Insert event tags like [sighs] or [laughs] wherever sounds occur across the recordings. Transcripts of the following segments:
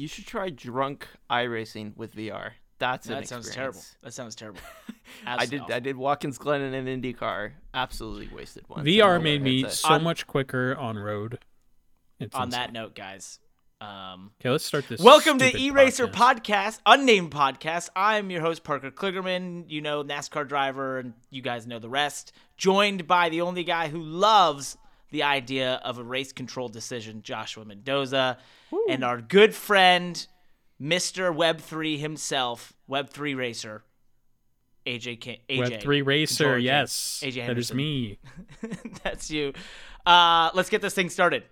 You should try drunk iRacing with VR. That's an that sounds terrible. That sounds terrible. [laughs] I did. awful. I did Watkins Glen in an IndyCar. Absolutely wasted one. VR made me It's a- so On- much quicker on road. It's On insane. that note, guys. Um, Okay, let's start this. Welcome to stupid eRacr podcast. Podcast, unnamed podcast. I'm your host Parker Kligerman, you know NASCAR driver, and you guys know the rest. Joined by the only guy who loves the idea of a race control decision, Joshua Mendoza, and our good friend, Mister Web Three himself, Web Three racer, AJ. AJ Web three racer, yes, AJ that is me. [laughs] That's you. Uh, let's get this thing started.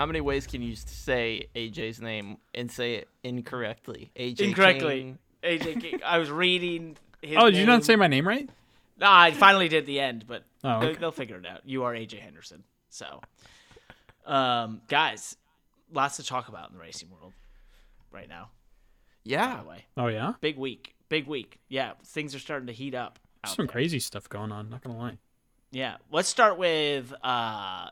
How many ways can you say AJ's name and say it incorrectly? AJ Incorrectly. King. AJ King. I was reading. His Oh, did you name. not say my name right? No, I finally did the end, but Oh, they- okay. they'll figure it out. You are AJ Henderson. So, um, guys, lots to talk about in the racing world right now. By Yeah. the way, Oh yeah, big week, big week. Yeah, things are starting to heat up. Out some there. crazy stuff going on. Not gonna lie. Yeah, let's start with uh,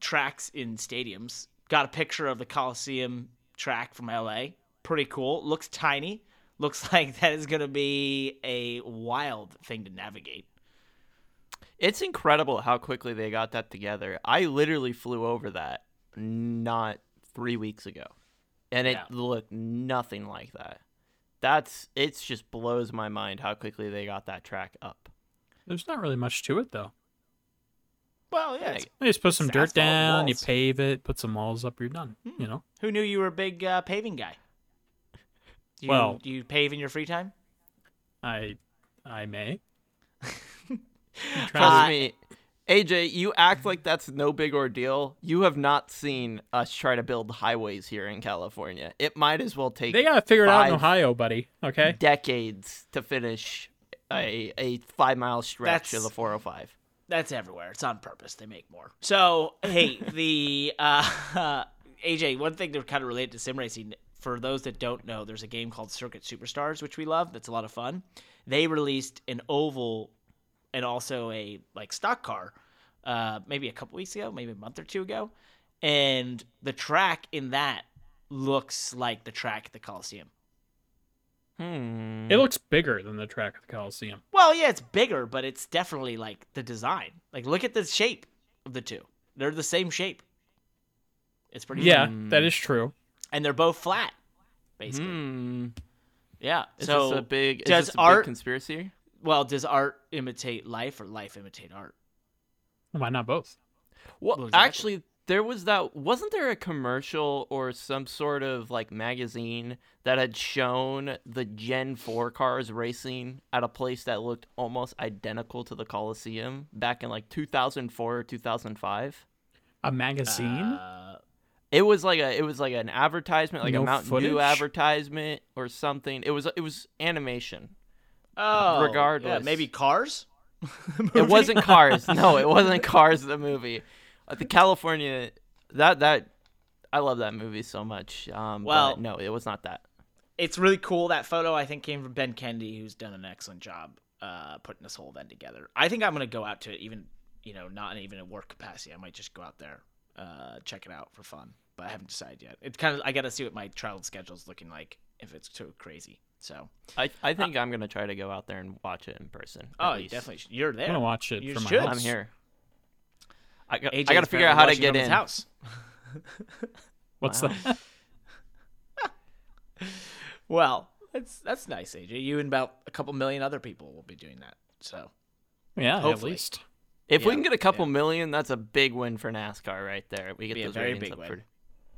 tracks in stadiums. Got a picture of the Coliseum track from LA. Pretty cool. Looks tiny. Looks [laughs] like that is going to be a wild thing to navigate. It's incredible how quickly they got that together. I literally flew over that not three weeks ago, and it Yeah. looked nothing like that. That's it's just blows my mind how quickly they got that track up. There's not really much to it though. Well, yeah. Yeah, You just put some dirt asphalt down, you pave it, put some walls up, you're done. Hmm. You know. Who knew you were a big uh, paving guy? Do you, Well- do you pave in your free time? I, I may. [laughs] Trust Uh, me, AJ, you act like that's no big ordeal. You have not seen us try to build highways here in California. It might as well take They gotta figure it out in Ohio, buddy. Okay. decades to finish a a five mile stretch That's- of the 405. That's everywhere. It's on purpose. They make more. So, hey, [laughs] the uh, [laughs] AJ, one thing to kind of relate to sim racing, for those that don't know, there's a game called Circuit Superstars, which we love. That's a lot of fun. They released an oval and also a like stock car, uh, maybe a couple weeks ago, maybe a month or two ago, and the track in that looks like the track at the Coliseum. Hmm. It looks bigger than the track of the Coliseum. Well, yeah, it's bigger, but it's definitely like the design. Like, look at the shape of the two. They're the same shape. It's pretty. Yeah, that is true. and they're both flat, basically. Hmm. Yeah. Is so, this a big is does this a art- big conspiracy? well, does art imitate life or life imitate art? Why not both? Well, Well, exactly. actually, there was that. Wasn't there a commercial or some sort of like magazine that had shown the Gen Four cars racing at a place that looked almost identical to the Coliseum back in like 2004 or 2005? A magazine? Uh, It was like a. It was like an advertisement, like No a Mountain footage? Dew advertisement or something. It was. It was animation. oh, yeah, regardless. maybe cars. [laughs] It wasn't Cars. No, it wasn't [laughs] Cars. The movie, the California. That that. I love that movie so much. Um, Well- but no, it was not that. It's really cool. That photo I think came from Ben Kennedy, who's done an excellent job uh, putting this whole event together. I think I'm gonna go out to it, even you know, not even in work capacity. I might just go out there, uh, check it out for fun. But I haven't decided yet. It's kind of I got to see what my travel schedule's looking like if it's too crazy. So, I I think I'm gonna try to go out there and watch it in person. oh, you least. definally should. You're there. I'm gonna watch it You from my should. house. I'm here. I got, I got to figure out how to get in. his house. [laughs] What's Wow. that? [laughs] Well, that's that's nice, AJ. You and about a couple million other people will be doing that. So yeah, at least. If we can get a couple yeah. million, that's a big win for NASCAR right there. We get Be a very ratings big up win. for-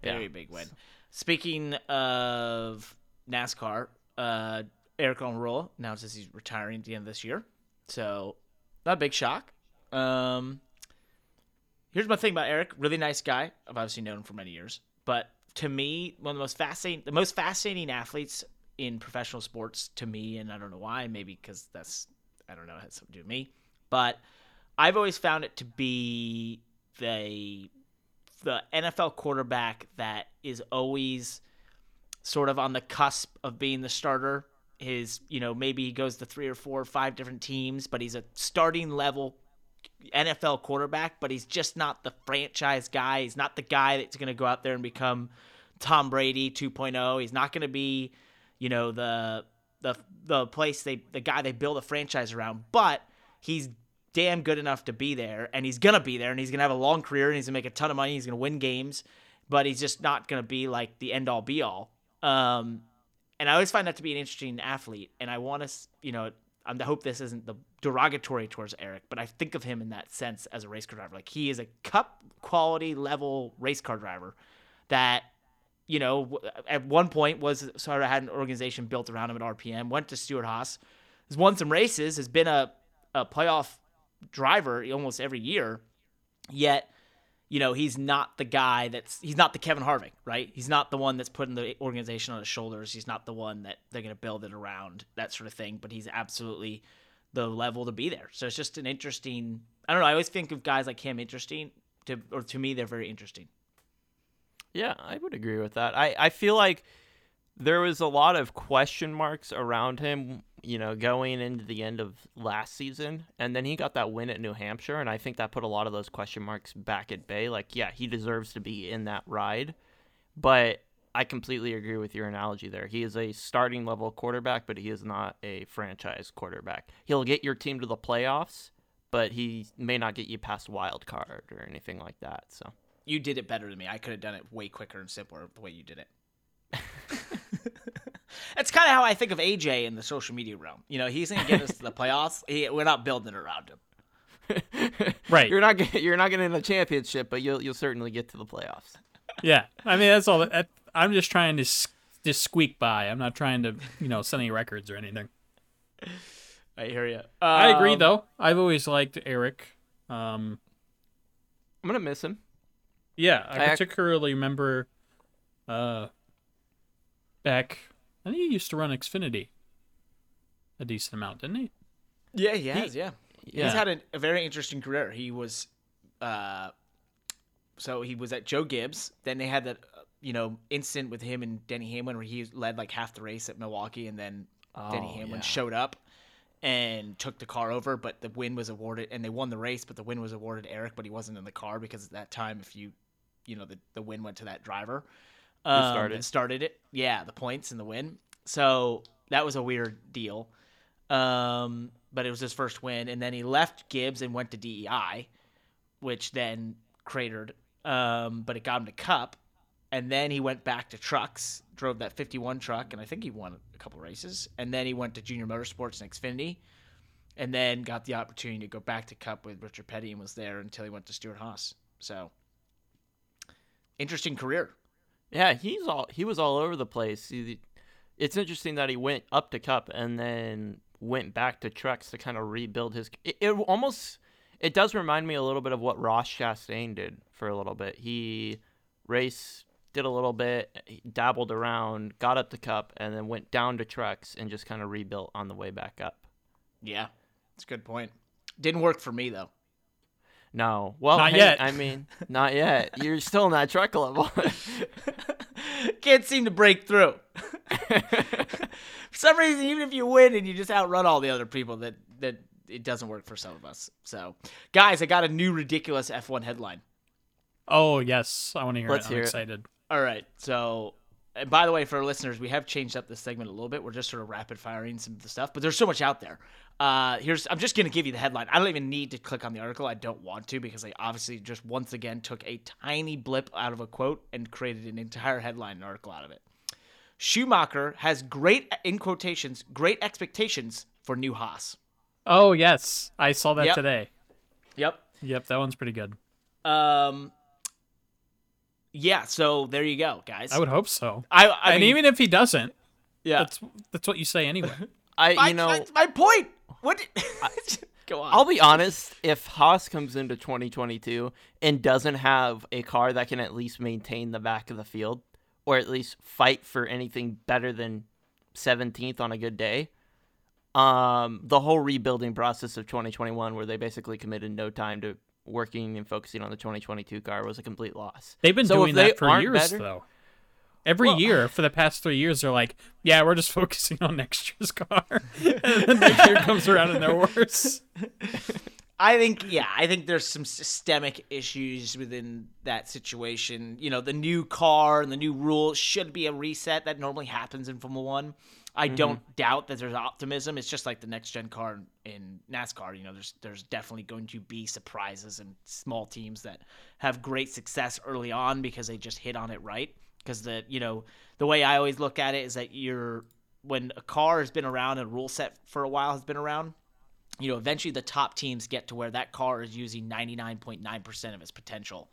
very Yeah. big win. Speaking of NASCAR, uh, Eric Almirola announces he's retiring at the end of this year. So not a big shock. Um, here's my thing about Eric. Really nice guy. I've obviously known him for many years. But to me, one of the most fascinating, the most fascinating athletes in professional sports to me, and I don't know why. Maybe because that's I don't know, has something to do with me. But I've always found it to be the the NFL quarterback that is always sort of on the cusp of being the starter. His, you know, maybe he goes to three or four or five different teams, but he's a starting level NFL quarterback, but he's just not the franchise guy. He's not the guy that's going to go out there and become Tom Brady 2.0. He's not going to be, you know, the the the place they the guy they build a franchise around, but he's damn good enough to be there and he's going to be there and he's going to have a long career and he's going to make a ton of money, he's going to win games, but he's just not going to be like the end all be all. Um and I always find that to be an interesting athlete and I want to, you know, Um, I hope this isn't the derogatory towards Eric, but I think of him in that sense as a race car driver. Like he is a cup quality level race car driver that, you know, at one point was sort of had an organization built around him at RPM, went to Stewart-Haas, has won some races, has been a, a playoff driver almost every year, yet you know, he's not the guy that's he's not the Kevin Harvick, right? He's not the one that's putting the organization on his shoulders. He's not the one that they're going to build it around, that sort of thing. But he's absolutely the level to be there. So it's just an interesting. I don't know. I always think of guys like him interesting. To or to me, they're very interesting. Yeah, I would agree with that. I I feel like there was a lot of question marks around him, you know, going into the end of last season. And then he got that win at New Hampshire. And I think that put a lot of those question marks back at bay. Like, yeah, he deserves to be in that ride. But I completely agree with your analogy there. He is a starting level quarterback, but he is not a franchise quarterback. He'll get your team to the playoffs, but he may not get you past wild card or anything like that. So you did it better than me. I could have done it way quicker and simpler the way you did it. [laughs] That's kind of how I think of AJ in the social media realm. You know, he's going to get us to the playoffs. He, we're not building around him. [laughs] right. You're not get, you're not getting a championship, but you'll you'll certainly get to the playoffs. Yeah, I mean that's all. That, I'm just trying to just squeak by. I'm not trying to you know set any records or anything. I hear you. Um, I agree though. I've always liked Eric. Um, I'm gonna miss him. Yeah, I, I- particularly remember uh, back. I think he used to run Xfinity a decent amount, didn't he? Yeah, he has. yeah. Yeah. He's had a, a very interesting career. He was, uh, so he was at Joe Gibbs. Then they had that, uh, you know, incident with him and Denny Hamlin where he led like half the race at Milwaukee, and then Denny Oh, Hamlin yeah. showed up and took the car over, but the win was awarded, and they won the race, but the win was awarded Eric, but he wasn't in the car because at that time, if you, you know, the the win went to that driver. Um, started? started it. Yeah, the points and the win. So that was a weird deal. Um, but it was his first win, and then he left Gibbs and went to DEI, which then cratered. Um, but it got him to Cup, and then he went back to trucks, drove that 51 truck, and I think he won a couple races. And then he went to Junior Motorsports and Xfinity, and then got the opportunity to go back to Cup with Richard Petty and was there until he went to Stewart-Haas. So interesting career. Yeah, he's all he was all over the place. He, it's interesting that he went up to Cup and then went back to Trucks to kind of rebuild his. It, it almost it does remind me a little bit of what Ross Chastain did for a little bit. He raced, did a little bit, dabbled around, got up to Cup, and then went down to Trucks and just kind of rebuilt on the way back up. Yeah, that's a good point. Didn't work for me though. No, well, Not hey, yet. I mean, not yet. You're still in that truck level. [laughs] Can't seem to break through. for some reason, even if you win and you just outrun all the other people, that that it doesn't work for some of us. So, guys, I got a new ridiculous F1 headline. Oh yes, I want to hear Let's it. I'm hear it. excited. All right, so. And by the way, for our listeners, we have changed up this segment a little bit. We're just sort of rapid firing some of the stuff, but there's so much out there. Uh, here's I'm just gonna give you the headline. I don't even need to click on the article. I don't want to because I obviously just once again took a tiny blip out of a quote and created an entire headline and article out of it. Schumacher has great in quotations great expectations for new Haas. Oh yes, I saw that Yep. today. Yep. Yep, that one's pretty good. Um. Yeah. So there you go, guys. I would hope so. I, I and mean, even if he doesn't, yeah. that's that's what you say anyway. [laughs] I, I, you know, that's my point. What? Did, [laughs] go on. I'll be honest. If Haas comes into 2022 and doesn't have a car that can at least maintain the back of the field, or at least fight for anything better than 17th on a good day, um, the whole rebuilding process of 2021, where they basically committed no time to working and focusing on the 2022 car, was a complete loss. They've been So doing that for years better- though. Every Well- year for the past three years, they're like, "Yeah, we're just [laughs] focusing on next year's car," [laughs] and then next year comes around and they're worse. [laughs] I think yeah, I think there's some systemic issues within that situation. You know, the new car and the new rules should be a reset that normally happens in Formula One. I mm-hmm. don't doubt that there's optimism. It's just like the next gen car in, in NASCAR. You know, there's there's definitely going to be surprises and small teams that have great success early on because they just hit on it right. Because the you know the way I always look at it is that you're when a car has been around and a rule set for a while has been around, you know, eventually the top teams get to where that car is using 99.9% of its potential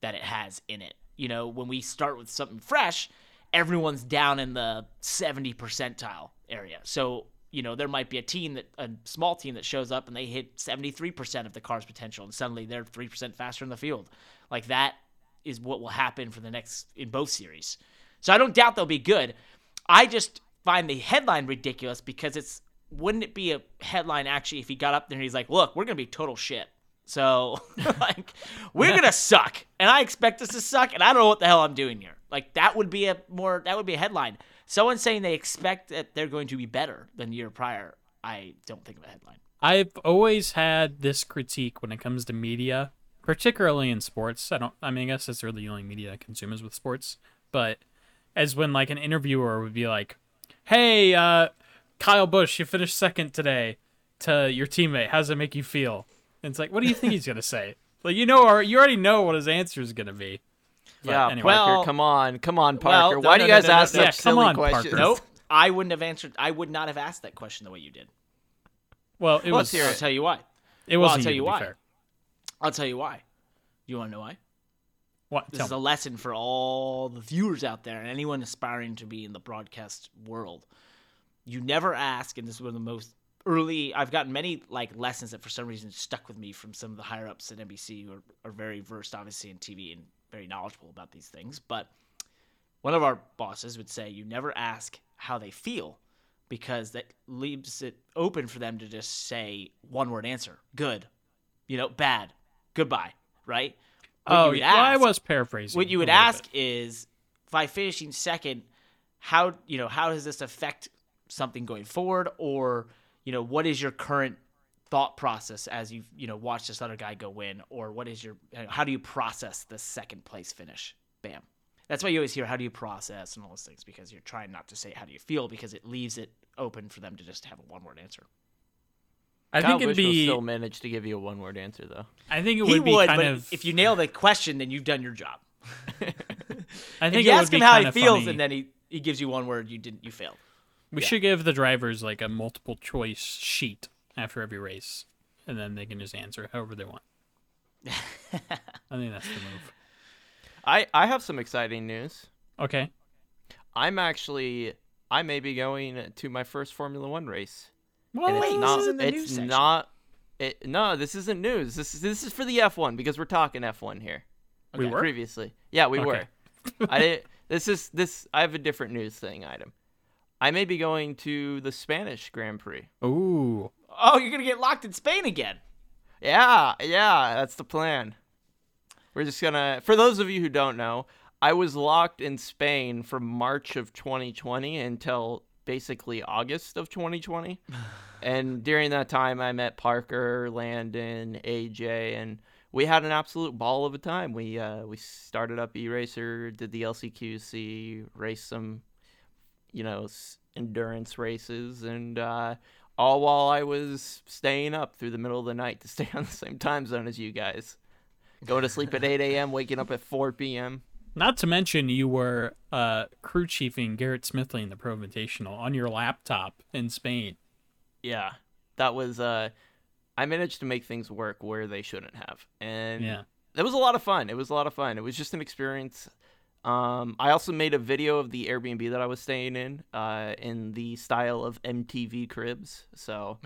that it has in it. You know, when we start with something fresh, everyone's down in the 70 percentile area. So, you know, there might be a team that, a small team that shows up and they hit 73% of the car's potential and suddenly they're 3% faster in the field. Like that is what will happen for the next, in both series. So I don't doubt they'll be good. I just find the headline ridiculous because it's wouldn't it be a headline actually if he got up there and he's like, "Look, we're gonna be total shit." So [laughs] [laughs] like, we're gonna suck, and I expect us to suck, and I don't know what the hell I'm doing here. Like that would be a more that would be a headline. Someone saying they expect that they're going to be better than the year prior. I don't think of a headline. I've always had this critique when it comes to media, particularly in sports. I don't. I mean, I guess that's really the only media I consume is with sports. But as when like an interviewer would be like, "Hey, uh, Kyle Busch, you finished second today to your teammate. How does it make you feel?" And it's like, what do you think he's gonna say? Like, you know, or you already know what his answer is gonna be. But yeah, anyway. Parker, Well- come on, come on, Parker. no, Why no, do you guys no, no, ask no. such Yeah, silly on, questions? Parker. Nope, I wouldn't have answered. I would not have asked that question the way you did. Well, it Let's was. hear I'll tell you why. It Well, I'll tell you, you why. fair. I'll tell you why. You want to know why? What? This Tell is a lesson for all the viewers out there and anyone aspiring to be in the broadcast world. You never ask, and this is one of the most early. I've gotten many like lessons that for some reason stuck with me from some of the higher ups at NBC who are, are very versed, obviously, in TV and very knowledgeable about these things. But one of our bosses would say, "You never ask how they feel." Because that leaves it open for them to just say one word answer. Good. You know, bad. Goodbye. Right? What Oh, yeah, well, I was paraphrasing. what you would ask bit. is by finishing second how you know how does this affect something going forward or you know what is your current thought process as you you know watch this other guy go win or what is your uh, how do you process the second place finish bam that's why you always hear how do you process and all those things because you're trying not to say how do you feel because it leaves it open for them to just have a one word answer I Kyle think it'd Busch will be. still manage to give you a one-word answer though. I think it he would be would kind but of. if you nail the question then you've done your job [laughs] I think if you it would ask be him how he feels funny. and then he, he gives you one word you didn't you failed We Yeah. should give the drivers like a multiple choice sheet after every race, and then they can just answer however they want. [laughs] I think that's the move. I I have some exciting news. Okay. I'm actually I may be going to my first Formula One race. It's Wait, this not is in the it's news section. not it, no this isn't news this is this is for the f1 because we're talking f1 here We were? previously yeah we Okay. were i did this is this i have a different news thing item i may be going to the spanish grand prix Ooh. Oh, you're gonna get locked in Spain again. yeah yeah that's the plan we're just gonna for those of you who don't know i was locked in spain from march of 2020 until basically august of 2020 [sighs] and during that time i met parker landon aj and we had an absolute ball of a time we uh, we started up eRacr did the lcqc raced some you know endurance races and uh, all while i was staying up through the middle of the night to [laughs] stay on the same time zone as you guys. Going to sleep at 8 a.m waking up at 4 p.m Not to mention you were uh, crew chiefing Garrett Smithley in the Pro Invitational on your laptop in Spain. yeah. That was uh i managed to make things work where they shouldn't have. And Yeah. it was a lot of fun. It was a lot of fun. It was just an experience um, I also made a video of the Airbnb that I was staying in, uh, in the style of MTV Cribs. So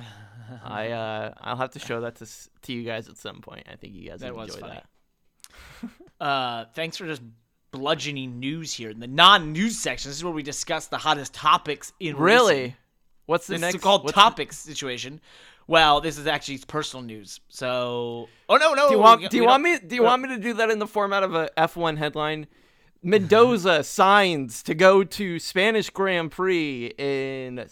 I, [laughs] uh, I'll have to show that to to you guys at some point. I think you guys That would enjoy funny. that. [laughs] Uh, thanks for just bludgeoning news here in the non-news section. This is where we discuss the hottest topics in Really? racing. What's the This next? called what's the- situation. Well, this is actually personal news. So, oh no, no. do you want? we Do you want me? Do you want me to do that in the format of a F1 headline? Mendoza signs to go to Spanish Grand Prix in.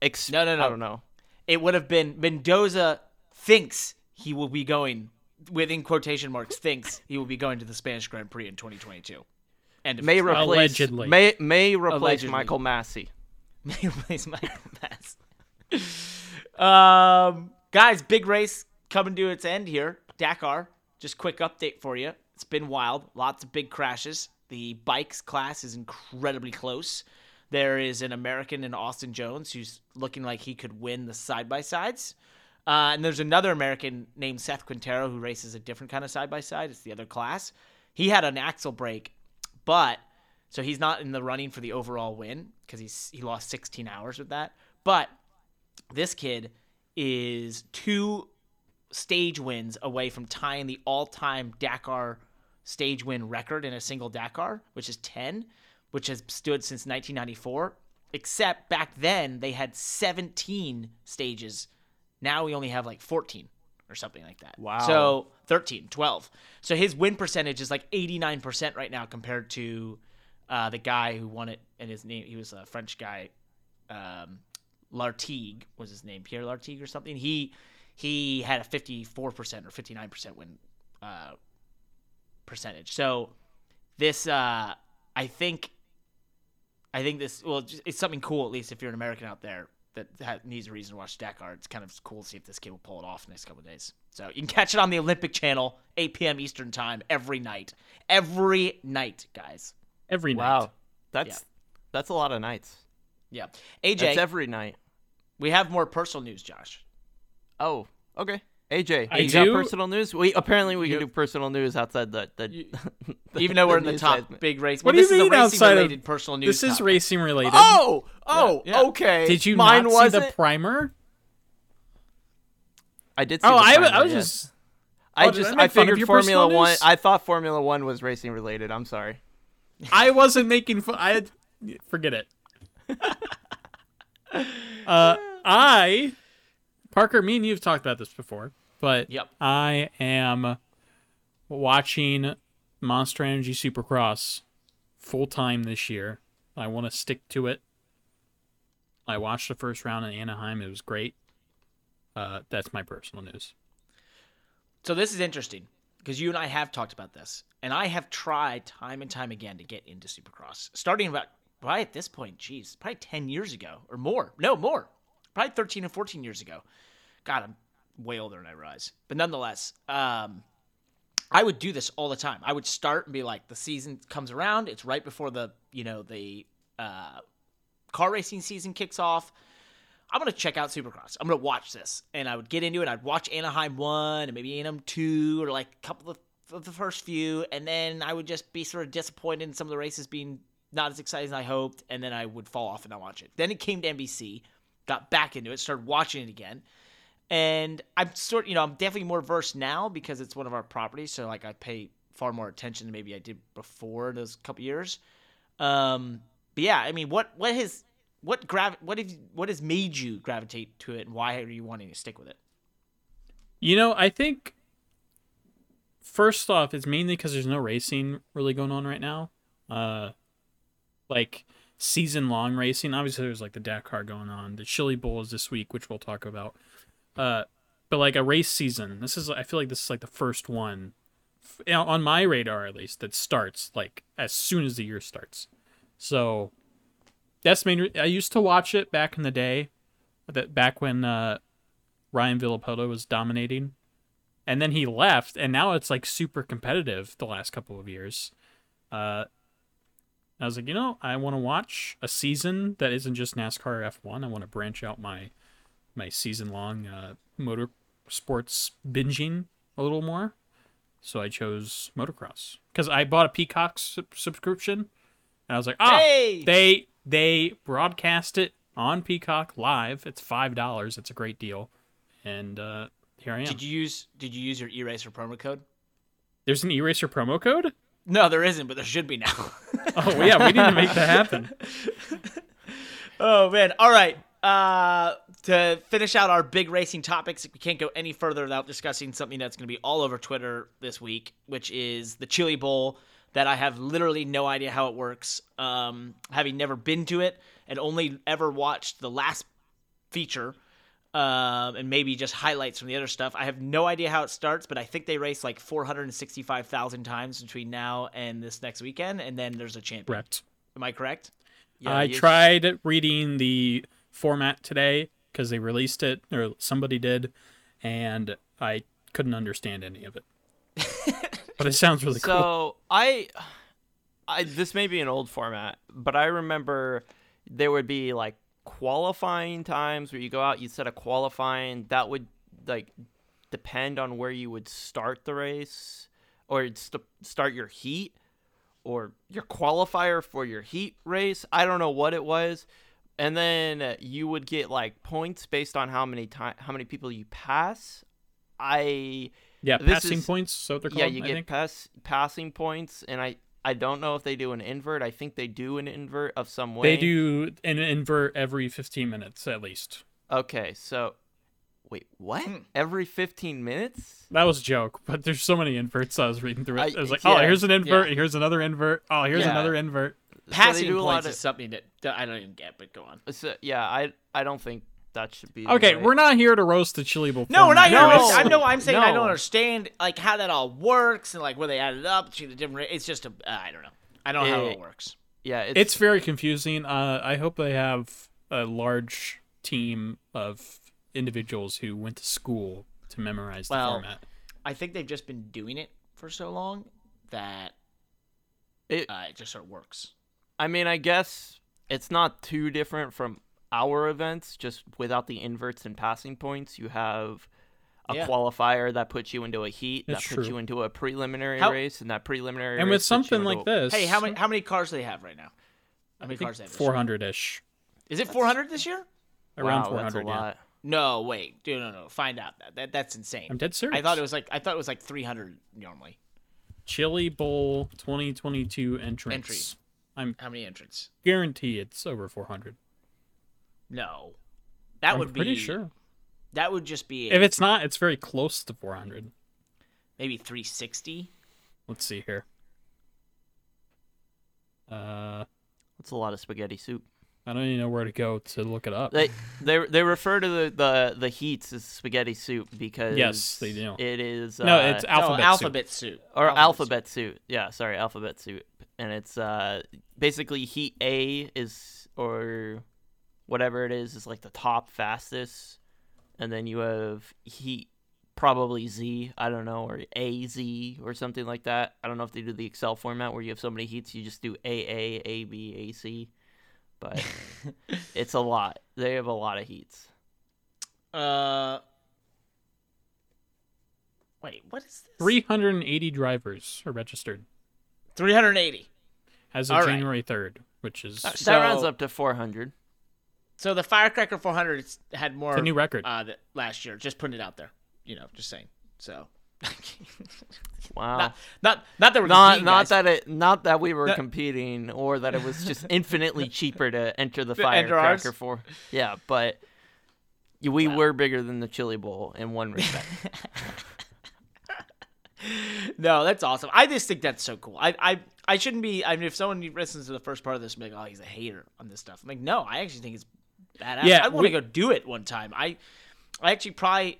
Ex- No, no, no. I don't know. It would have been Mendoza thinks he will be going within quotation marks thinks he will be going to the Spanish Grand Prix in 2022. And May replace Allegedly. may may replace Allegedly. Michael Masi. [laughs] May replace Michael Mass. um, guys, big race coming to its end here. Dakar. Just quick update for you. It's been wild. Lots of big crashes. The bikes class is incredibly close. There is an American in Austin Jones who's looking like he could win the side by sides. Uh, and there's another American named Seth Quintero who races a different kind of side by side. It's the other class. He had an axle break, but so he's not in the running for the overall win because he's he lost 16 hours with that. But this kid is two stage wins away from tying the all-time Dakar stage win record in a single Dakar, which is 10, which has stood since 1994. Except back then they had 17 stages. Now we only have like 14 or something like that. Wow. So 13, 12. So his win percentage is like 89% right now compared to uh, the guy who won it and his name he was a French guy um, Lartigue was his name, Pierre Lartigue or something. He he had a 54% or 59% win uh, percentage. So this uh, I think I think this well it's something cool at least if you're an American out there that ha- needs a reason to watch Dakar. It's kind of cool to see if this kid will pull it off next couple of days. So you can catch it on the Olympic Channel, 8 p.m. Eastern Time every night. Every night, guys. Every night. Wow, that's Yeah. that's a lot of nights. Yeah. AJ, That's every night. we have more personal news, Josh. Oh, okay. AJ, I you got personal news? We apparently we You- can do personal news outside the, the, the [laughs] Even though we're in the top segment. big race. What well, do this you is mean a outside racing of- related personal news. This is topic. racing related. Oh, oh, Yeah, yeah. okay. Did you Mine not see wasn't. the primer? I did. See Oh, the I, primer, I was yes. just. I Oh, did I just. I figured Formula One. news? I thought Formula One was racing related. I'm sorry. I wasn't making fun. I had, forget it. [laughs] uh, I, Parker, me and you've talked about this before, but Yep. I am watching Monster Energy Supercross full time this year. I want to stick to it. I watched the first round in Anaheim. It was great. Uh, that's my personal news. So this is interesting because you and I have talked about this, and I have tried time and time again to get into Supercross. Starting about probably at this point, geez, probably ten years ago or more. No, more. Probably thirteen or fourteen years ago. God, I'm way older than I realize. But nonetheless, um, I would do this all the time. I would start and be like, the season comes around. It's right before the you know the uh, car racing season kicks off. I'm gonna check out Supercross. I'm gonna watch this, and I would get into it. I'd watch Anaheim one and maybe Anaheim two, or like a couple of, of the first few, and then I would just be sort of disappointed in some of the races being not as exciting as I hoped, and then I would fall off and not watch it. Then it came to NBC, got back into it, started watching it again, and I'm sort, you know, I'm definitely more versed now because it's one of our properties, so like I pay far more attention than maybe I did before those couple years. Um, but yeah, I mean, what what has what grav what have what has made you gravitate to it, and why are you wanting to stick with it? You know, I think first off, it's mainly because there's no racing really going on right now. Uh, like season long racing. Obviously, there's like the Dakar going on. The Chili Bowl is this week, which we'll talk about. Uh, but like a race season, this is I feel like this is like the first one on my radar at least that starts like as soon as the year starts. So that's main. I used to watch it back in the day, that back when uh, Ryan Villopoto was dominating, and then he left, and now it's like super competitive the last couple of years. Uh, I was like, you know, I want to watch a season that isn't just NASCAR F1. I want to branch out my my season long uh, motor sports binging a little more. So I chose motocross because I bought a Peacock sub- subscription, and I was like, ah, Hey! they they broadcast it on Peacock live. It's five dollars. It's a great deal, and uh, here I am. Did you use Did you use your eRacr promo code? There's an eRacr promo code. No, there isn't, but there should be now. [laughs] Oh well, yeah, we need to make that happen. [laughs] oh man! All right. Uh, to finish out our big racing topics, we can't go any further without discussing something that's going to be all over Twitter this week, which is the Chili Bowl. that I have literally no idea how it works. Um, having never been to it and only ever watched the last feature, um, and maybe just highlights from the other stuff. I have no idea how it starts, but I think they race like 465,000 times between now and this next weekend, and then there's a champion. Correct. Am I correct? Yeah, I you- tried reading the format today because they released it or somebody did, and I couldn't understand any of it. [laughs] but it sounds really so cool. So I, I this may be an old format, but I remember there would be like qualifying times where you go out, you set a qualifying that would like depend on where you would start the race or st- start your heat or your qualifier for your heat race. I don't know what it was. And then uh, you would get like points based on how many time how many people you pass. I Yeah, passing is- points. So they're called. yeah, you I get think. pass passing points, and I I don't know if they do an invert. I think they do an invert of some way. They do an invert every 15 minutes at least. Okay, so wait, what? Hmm. Every fifteen minutes? That was a joke, but there's so many inverts. I was reading through it. I- I, was like, yeah, oh, here's an invert. yeah. Here's another invert. Oh, here's Yeah. another invert. So they Passing do a lot points of- is something that, that I don't even get, but go on. So, yeah, I I don't think that should be. Okay, way- we're not here to roast the chili bowl. No, we're not here. No, to- I know. I'm saying I don't understand like how that all works and like where they add it up to the different. It's just a. Uh, I don't know. I don't know how It- it works. Yeah, it's, It's very confusing. Uh, I hope they have a large team of individuals who went to school to memorize the Well, format. I think they've just been doing it for so long that It, uh, it just sort of works. I mean, I guess it's not too different from our events. Just without the inverts and passing points, you have a Yeah. qualifier that puts you into a heat, That's that puts you into a preliminary How- race, and that preliminary And race with something like into- this, Hey, how many how many cars do they have right now? How many cars do they have? this year? 400 ish, Is it 400 this year? around wow, 400. That's a yeah. lot. No, wait, dude, no, no, find out that, that that's insane. I'm dead serious. I thought it was like I thought it was like 300 normally. Chili Bowl 2022 entrance. Entry. I'm How many entrants? guarantee it's over 400. No, that would be. I'm would pretty be sure. That would just be If it's not, it's very close to 400. maybe 360. Let's see here. Uh, That's a lot of spaghetti soup. I don't even know where to go to look it up. They they they refer to the the, the heats as spaghetti soup because Yes, they do. It is no, uh, it's alphabet. soup. alphabet soup. or Alphabet alphabet soup. Yeah, sorry, alphabet soup, and it's uh basically heat A is or whatever it is is like the top fastest, and then you have heat probably Z, I don't know, or AZ or something like that. I don't know if they do the Excel format where you have so many heats, you just do AA, AB, AC, but it's a lot. They have a lot of heats. Uh, wait, what is this? 380 drivers are registered 380. as of All right. January 3rd, which is that So- rounds up to 400. So the Firecracker 400 had more it's a new record. uh, th- last year. Just putting it out there. You know, just saying. So. [laughs] Wow. not, not not that we're not not guys. that it not that we were No. competing or that it was just infinitely cheaper to enter the [laughs] To enter ours? firecracker for yeah but we Wow. were bigger than the chili bowl in one respect [laughs] no, that's awesome. I just think that's so cool. I I I shouldn't be. I mean, if someone listens to the first part of this, and be like, "Oh, he's a hater on this stuff," I'm like, "No, I actually think it's badass. Yeah, I want to go do it one time." I I actually probably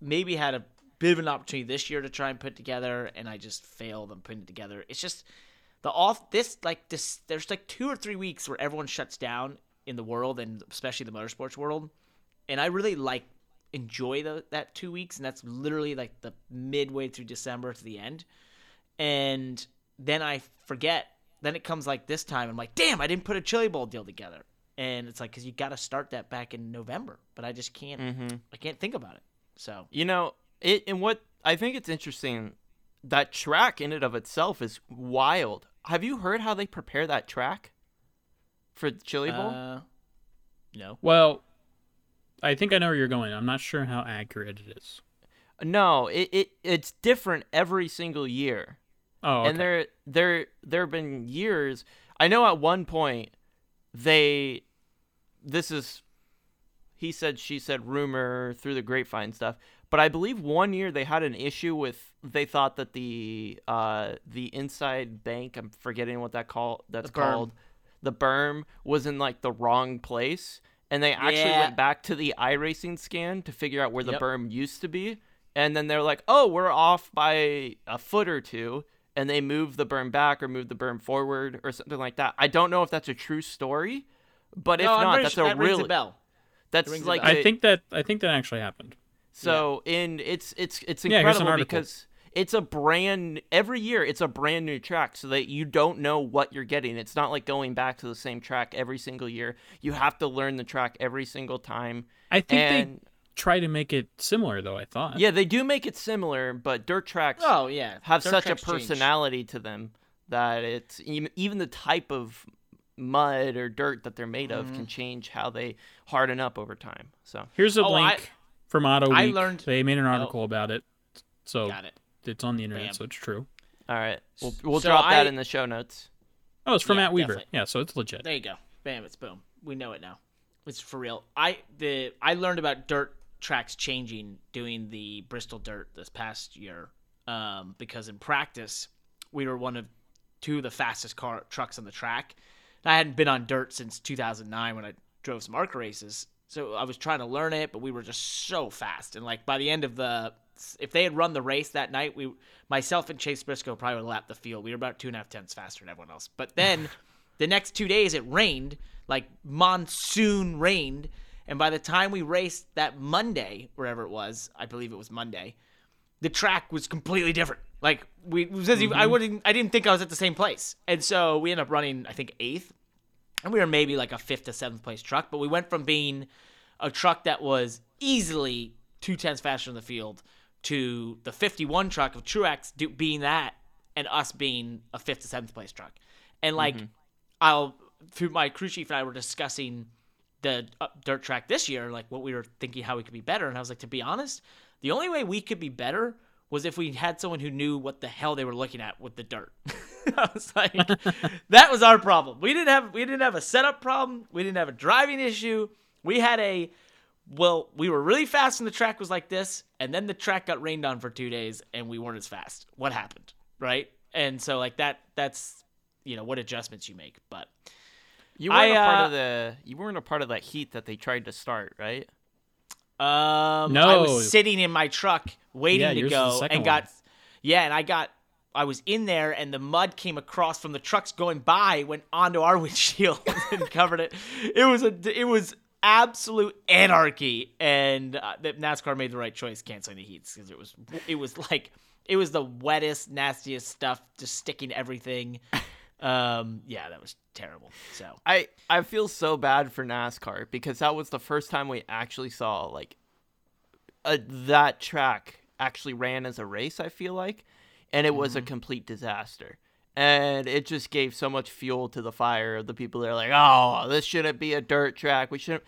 maybe had a bit of an opportunity this year to try and put together, and I just failed on putting it together. It's just the off this like this. There's like two or three weeks where everyone shuts down in the world, and especially the motorsports world, and I really like enjoy the, that two weeks, and that's literally like the midway through December to the end. And then I forget. Then it comes like this time. I'm like, damn, I didn't put a chili bowl deal together. And it's like, cause you got to start that back in November, but I just can't. hmm I can't think about it. So you know it and what i think it's interesting that track in and of itself is wild have you heard how they prepare that track for the chili bowl uh, no. well, I think I know where you're going. I'm not sure how accurate it is. no it, it it's different every single year Oh, okay. and there there there have been years i know at one point they this is he said she said rumor through the grapevine stuff But I believe one year they had an issue with they thought that the uh, the inside bank I'm forgetting what that call that's The called the berm was in like the wrong place, and they actually Yeah. went back to the iRacing scan to figure out where the Yep. berm used to be, and then they're like, oh, we're off by a foot or two. And they moved the berm back or moved the berm forward or something like that. I don't know if that's a true story, but if no, I'm not, that's sure a that rings really a bell. that's rings a like bell. I a- think that I think that actually happened. So in it's it's it's Yeah, here's incredible article. because it's a brand every year it's a brand new track so that you don't know what you're getting. It's not like going back to the same track every single year. You have to learn the track every single time. I think And they try to make it similar though. I thought. yeah, they do make it similar, but dirt tracks Oh yeah, have Dirt such a tracks change. personality to them that it's even even the type of mud or dirt that they're made of Mm-hmm. can change how they harden up over time. So Here's a Oh, I- link from Auto I Week. learned- They made an article about it, so Got it. it's on the internet, Bam. so it's true. all right, we'll, we'll So drop that in the show notes. Oh, it's from Yeah, Matt Weaver. definitely. Yeah, so it's legit. There you go. Bam, it's boom. We know it now. It's for real. I the I learned about dirt tracks changing doing the Bristol Dirt this past year. Um, because in practice we were one of two of the fastest car trucks on the track. And I hadn't been on dirt since 2009 when I drove some ARCA races. So I was trying to learn it, but we were just so fast. And like by the end of the, if they had run the race that night, we, myself and Chase Briscoe probably would have lapped the field. We were about two and a half tenths faster than everyone else. But then [sighs] the next two days it rained, like monsoon rained. And by the time we raced that Monday, wherever it was, I believe it was Monday, the track was completely different. Like we, was as if I mm-hmm. wouldn't, I didn't think I was at the same place, and so we ended up running, I think eighth, and we were maybe like a fifth to seventh place truck. But we went from being a truck that was easily two tenths faster in the field to the 51 truck of Truex do, being that, and us being a fifth to seventh place truck. And like, I'll through my crew chief and I were discussing the uh, dirt track this year, like what we were thinking how we could be better. And I was like, to be honest, the only way we could be better was if we had someone who knew what the hell they were looking at with the dirt. [laughs] I was like, [laughs] that was our problem. We didn't have we didn't have a setup problem. We didn't have a driving issue. We had a well, we were really fast and the track was like this, and then the track got rained on for two days and we weren't as fast. What happened? Right? And so like that that's you know what adjustments you make. But You weren't I, a part uh, of the you weren't a part of that heat that they tried to start, right? Um, No. I was sitting in my truck waiting Yeah, to yours was the go second and got, one. yeah, and I got, I was in there and the mud came across from the trucks going by, went onto our [laughs] windshield and covered it. It was a, it was absolute anarchy, and uh, the NASCAR made the right choice canceling the heats because it was, it was like, it was the wettest, nastiest stuff, just sticking everything. Um, yeah, that was terrible. So I I feel so bad for NASCAR because that was the first time we actually saw like a, that track actually ran as a race. I feel like, and it was a mm-hmm. complete disaster. And it just gave so much fuel to the fire of the people that are like, "Oh, this shouldn't be a dirt track. We shouldn't."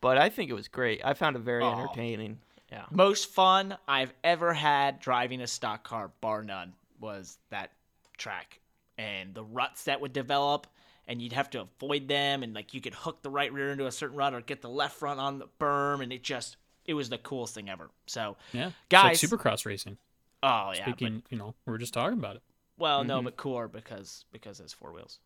But I think it was great. I found it very Aw. entertaining. Yeah. most fun I've ever had driving a stock car, bar none, was that track and the ruts that would develop, and you'd have to avoid them, and like you could hook the right rear into a certain rut or get the left front on the berm, and it just it was the coolest thing ever. So, Yeah, Guys- it's like Supercross racing. oh yeah, but, Speaking, you know, we were just talking about it. well no, but cooler because because it's four wheels.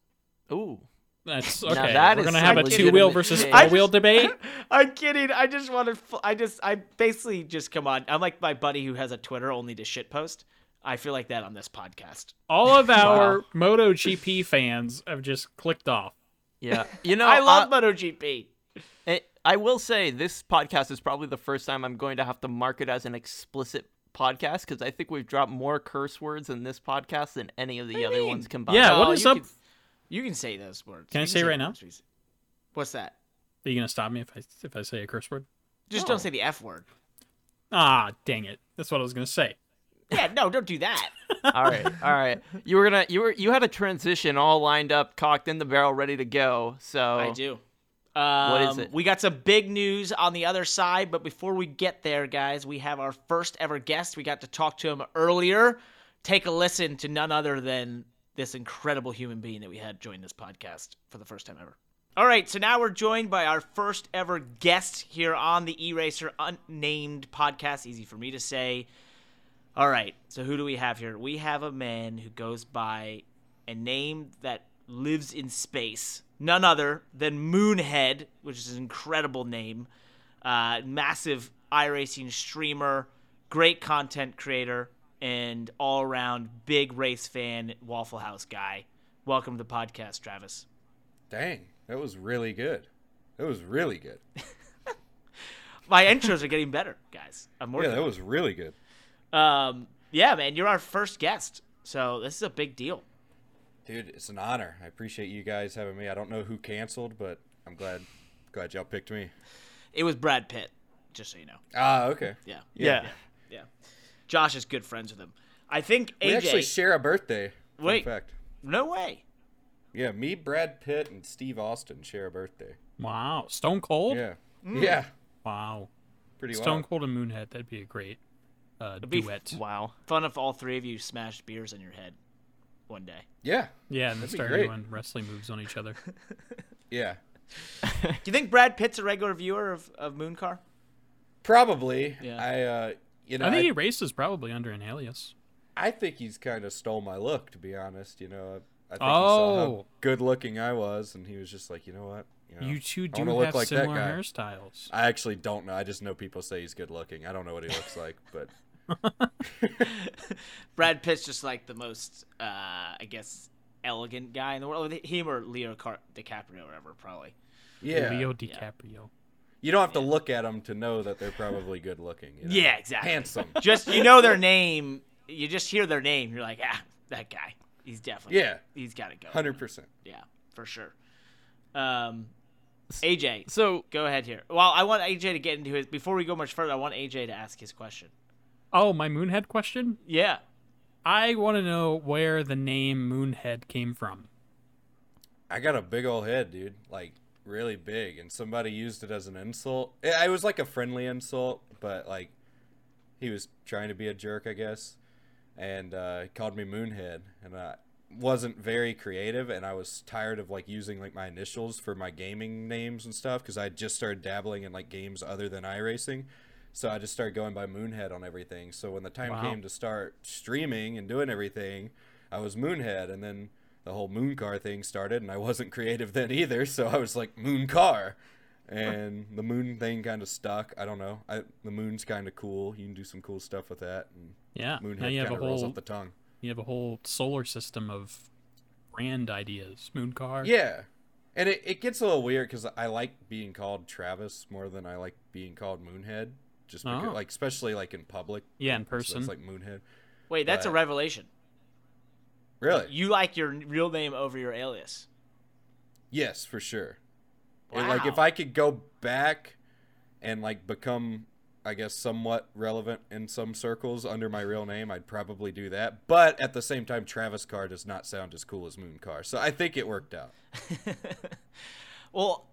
Ooh. That's Now okay. that we're gonna have a two-wheel [laughs] versus four-wheel debate. [laughs] I'm kidding. I just wanted. I just. I basically just come on. I'm like my buddy who has a Twitter only to shit post. I feel like that on this podcast. All of [laughs] our MotoGP fans have just clicked off. Yeah. You know, I love uh, MotoGP. It, I will say this podcast is probably the first time I'm going to have to mark it as an explicit podcast because I think we've dropped more curse words in this podcast than any of the do you other mean? ones combined. Yeah, what Oh, is you up? Can, you can say those words. Can I You say right now? words. What's that? Are you gonna stop me if I if I say a curse word? Just No. don't say the F word. Ah, dang it! That's what I was gonna say. Yeah, no, don't do that. [laughs] all right, all right. You were gonna, you were, you had a transition all lined up, cocked in the barrel, ready to go. So I do. Um, is it? We got some big news on the other side, but before we get there, guys, we have our first ever guest. We got to talk to him earlier. Take a listen to none other than this incredible human being that we had join this podcast for the first time ever. All right, so now we're joined by our first ever guest here on the eRacr Unnamed podcast. Easy for me to say. All right, so who do we have here? We have a man who goes by a name that lives in space, none other than Moonhead, which is an incredible name. Uh, massive iRacing streamer, great content creator, and all around big race fan, Waffle House guy. Welcome to the podcast, Travis. Dang, that was really good. That was really good. [laughs] My intros are getting better, guys. I'm Yeah, that was really good. Um, yeah, man, you're our first guest, so this is a big deal. Dude, it's an honor. I appreciate you guys having me. I don't know who canceled, but I'm glad glad y'all picked me. It was Brad Pitt, just so you know. Ah, okay. Yeah, Yeah. yeah. Josh is good friends with him. I think AJ, We actually share a birthday. Fun Wait. fact. no way. Yeah, me, Brad Pitt, and Steve Austin share a birthday. Wow. Stone Cold? Yeah. Mm. Yeah. Wow. Pretty Stone wild. Cold and Moonhead, that'd be a great uh, be duet. Wow. Fun if all three of you smashed beers in your head one day. Yeah. Yeah, and then start great. doing wrestling moves on each other. [laughs] Yeah. Do you think Brad Pitt's a regular viewer of, of Mooncar? Probably. Yeah. I uh you know I think I, he races probably under an alias. I think he's kind of stole my look to be honest, you know. I, I think he saw how Oh. good looking I was and he was just like, "You know what? You, know, You two do wanna look have like that similar guy." hairstyles. I actually don't know. I just know people say he's good looking. I don't know what he looks like, but [laughs] Brad Pitt's just like the most, uh, I guess, elegant guy in the world. Him or Leo Car- DiCaprio, or whatever, probably. yeah. Leo DiCaprio. You don't have to look at them to know that they're probably good looking. You know? Yeah, exactly. Handsome. [laughs] Just you know their name. You just hear their name. You're like, ah, that guy. He's definitely. Yeah. He's got to go. Hundred percent. Yeah, for sure. Um, AJ, So go ahead here. Well, I want AJ to get into his. Before we go much further, I want AJ to ask his question. Oh, my Moonhead question? Yeah. I want to know where the name Moonhead came from. I got a big old head, dude. Like really big, and somebody used it as an insult. It, it was like a friendly insult, but like he was trying to be a jerk, I guess, and uh, he called me Moonhead, and I wasn't very creative, and I was tired of like using like my initials for my gaming names and stuff because I just started dabbling in like games other than iRacing. So I just started going by Moonhead on everything. So when the time Wow. came to start streaming and doing everything, I was Moonhead, and then the whole moon car thing started, and I wasn't [laughs] creative then either. So I was like moon car, and the moon thing kind of stuck. I don't know. I, the moon's kind of cool. You can do some cool stuff with that, and Yeah. now Moonhead you have kind a of rolls whole off the tongue. you have a whole solar system of brand ideas. Mooncar. Yeah. And it, it gets a little weird because I like being called Travis more than I like being called Moonhead. Just because, Oh. like, especially like in public. Yeah, in person. It's like Moonhead. Wait, that's a revelation. Really? You like your real name over your alias. Yes, for sure. Wow. And, like if I could go back and like become I guess somewhat relevant in some circles under my real name, I'd probably do that. But at the same time Travis Carr does not sound as cool as Moon Carr. So I think it worked out. [laughs] Well,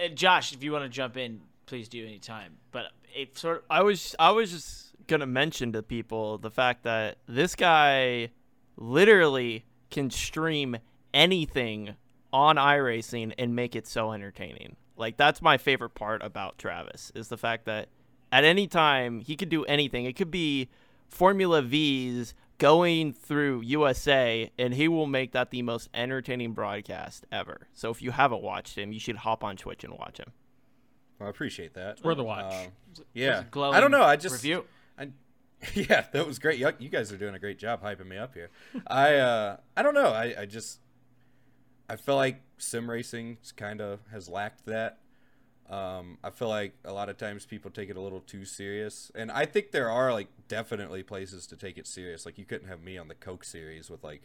uh, Josh, if you want to jump in, please do anytime. But it sort of, I was I was just gonna mention to people the fact that this guy literally can stream anything on iRacing and make it so entertaining. Like that's my favorite part about Travis is the fact that at any time he could do anything. It could be Formula V's going through USA and he will make that the most entertaining broadcast ever. So if you haven't watched him, you should hop on Twitch and watch him. Well, I appreciate that. It's worth a watch. Um, yeah. I don't know. I just review. I, [laughs] yeah, that was great. You, you guys are doing a great job hyping me up here. I uh, I don't know. I, I just I feel like sim racing kind of has lacked that. Um, I feel like a lot of times people take it a little too serious, and I think there are like definitely places to take it serious. Like you couldn't have me on the Coke series with like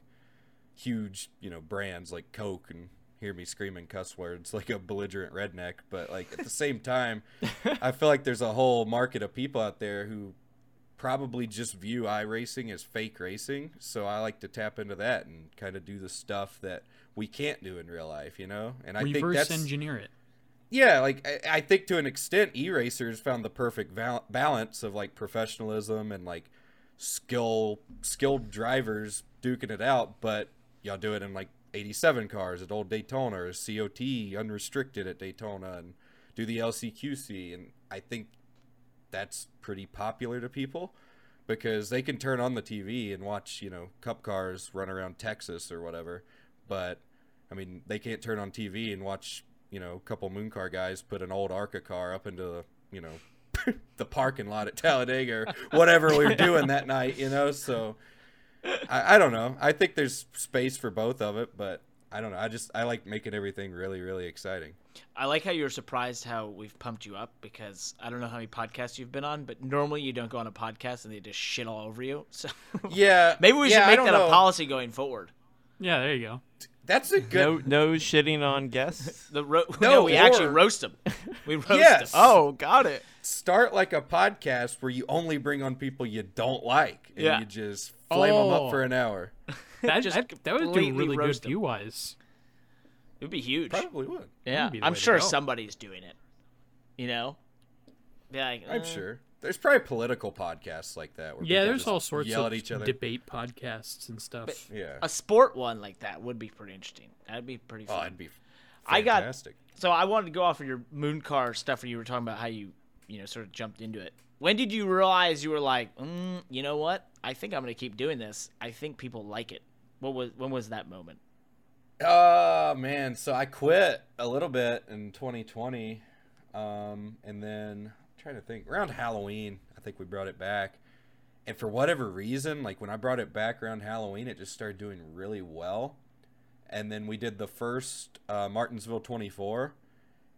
huge, you know, brands like Coke and hear me screaming cuss words like a belligerent redneck. But like at the same time, I feel like there's a whole market of people out there who probably just view iRacing as fake racing. So I like to tap into that and kind of do the stuff that we can't do in real life, you know. And I think Reverse that's engineer it. yeah, like I, I think to an extent, eRacr's found the perfect val- balance of like professionalism and like skill, skilled drivers duking it out. But y'all do it in like 87 cars at Old Daytona or COT unrestricted at Daytona and do the LCQC. And I think that's pretty popular to people because they can turn on the TV and watch, you know, cup cars run around Texas or whatever. But I mean, they can't turn on TV and watch, you know, a couple moon car guys put an old ARCA car up into you know, [laughs] the parking lot at Talladega or whatever we were doing that night, you know. So I, I don't know. I think there's space for both of it, but I don't know. I just I like making everything really really exciting. I like how you're surprised how we've pumped you up because I don't know how many podcasts you've been on, but normally you don't go on a podcast and they just shit all over you. [laughs] So Yeah, maybe we yeah, should make that know. a policy going forward. Yeah, there you go. That's a good. No, no shitting on guests. [laughs] The ro- No, no, we actually roast them. We roast Yes. them. oh, got it. Start like a podcast where you only bring on people you don't like, and Yeah. you just flame them Oh. up for an hour. [laughs] That, Just that, that would do really good view wise. It would be huge. Probably would. Yeah, would I'm sure somebody's doing it. You know, be like, I'm uh, sure. There's probably political podcasts like that. Where Yeah, there's just all sorts yell of at each other. debate podcasts and stuff. yeah. A sport one like that would be pretty interesting. That'd be pretty Oh, it'd be. I got- So I wanted to go off of your moon car stuff where you were talking about how you, you know, sort of jumped into it. When did you realize you were like, mm, you know what? I think I'm gonna keep doing this. I think people like it. What was when was that moment? Oh man, so I quit a little bit in 2020, um, and then I'm trying to think around Halloween. I think we brought it back, and for whatever reason, like when I brought it back around Halloween, it just started doing really well. And then we did the first uh, Martinsville 24,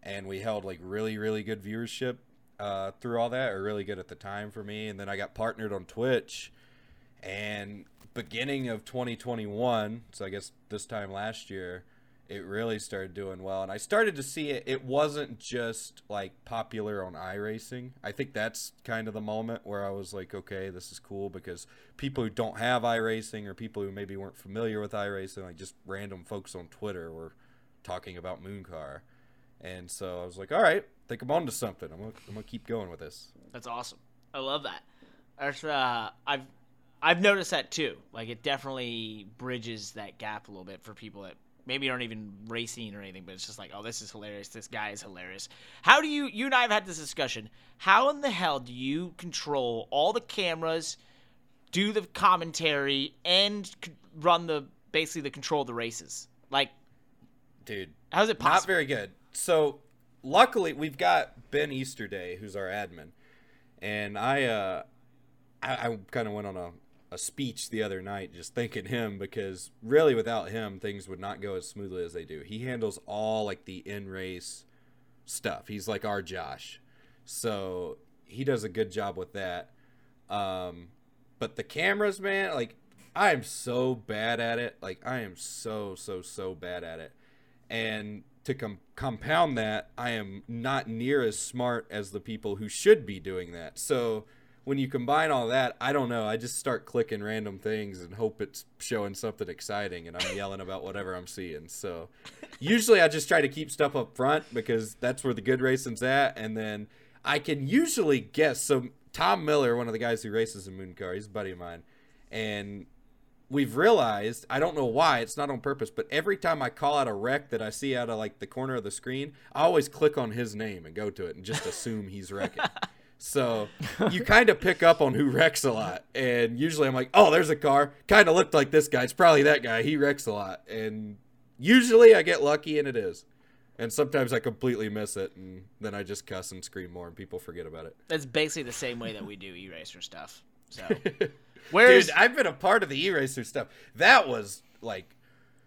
and we held like really really good viewership uh, through all that, or really good at the time for me. And then I got partnered on Twitch, and beginning of 2021 so i guess this time last year it really started doing well. And i started to see it it wasn't just like popular on iRacing. I think that's kind of the moment where i was like okay this is cool because people who don't have iRacing or people who maybe weren't familiar with iRacing like just random folks on twitter were talking about mooncar and so i was like all right think i'm on to something i'm gonna, I'm gonna keep going with this That's awesome. I love that. That's, uh, I've I've noticed that too. Like it definitely bridges that gap a little bit for people that maybe aren't even racing or anything, but it's just like, oh, this is hilarious. This guy is hilarious. How do you? You and I have had this discussion. How in the hell do you control all the cameras, do the commentary, and run the basically the control of the races? Like, dude how is it Not very good. So, luckily, we've got Ben Easterday, who's our admin, and I, uh, I, I kind of went on a, a speech the other night just thanking him because really, without him, things would not go as smoothly as they do. He handles all like the in race stuff. He's like our Josh, so he does a good job with that. Um, but the cameras, man, like I am so bad at it. Like I am so so so bad at it and to com- compound that i am not near as smart as the people who should be doing that. So when you combine all that i don't know i just start clicking random things and hope it's showing something exciting and i'm [laughs] yelling about whatever i'm seeing. So usually i just try to keep stuff up front because that's where the good racing's at. And then i can usually guess so tom miller one of the guys who races in moon car he's a buddy of mine and we've realized i don't know why it's not on purpose but every time i call out a wreck that i see out of like the corner of the screen i always click on his name and go to it and just assume he's wrecking. [laughs] So you kind of pick up on who wrecks a lot and usually i'm like oh there's a car. Kind of looked like this guy. It's probably that guy. He wrecks a lot and usually i get lucky and it is. And sometimes i completely miss it and then i just cuss and scream more and people forget about it. That's basically the same way that we do eRacr stuff. So, [laughs] where's Dude, I've been a part of the eRacr stuff. That was like,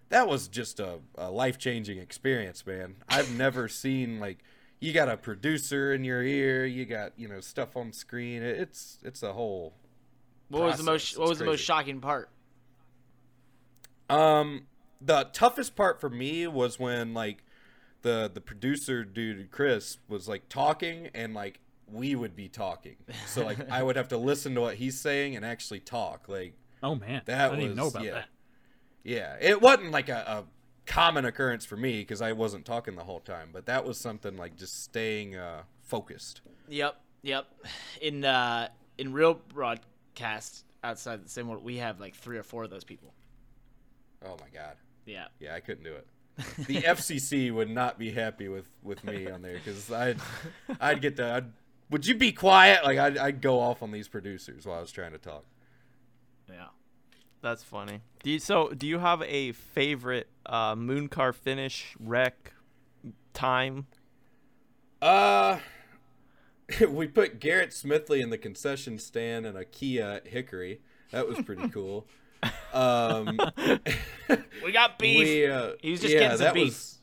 that was just a, a life changing experience, man. I've never seen like, you got a producer in your ear, you got you know stuff on screen. It's it's a whole. what was the most process. what It's was the most shocking part? Um, the toughest part for me was when like, the the producer dude Chris was like talking and like we would be talking. So like I would have to listen to what he's saying and actually talk. Like Oh man, That I didn't even know was- about yeah. that. Yeah, it wasn't like a, a common occurrence for me because I wasn't talking the whole time, but that was something like just staying uh, focused. Yep, yep. In uh, in real broadcast outside the same world, we have like three or four of those people. Oh my god, Yeah. Yeah, I couldn't do it. The FCC would not be happy with with me on there because I'd I'd get the. I'd, would you be quiet? Like I'd, I'd go off on these producers while I was trying to talk. Yeah. That's funny. Do you, so do you have a favorite uh, moon car finish wreck time? Uh, [laughs] we put Garrett Smithley in the concession stand in a Kia at Hickory. That was pretty [laughs] cool. Um, We got [laughs] beef. we, uh, He was just yeah, getting some that beef. was-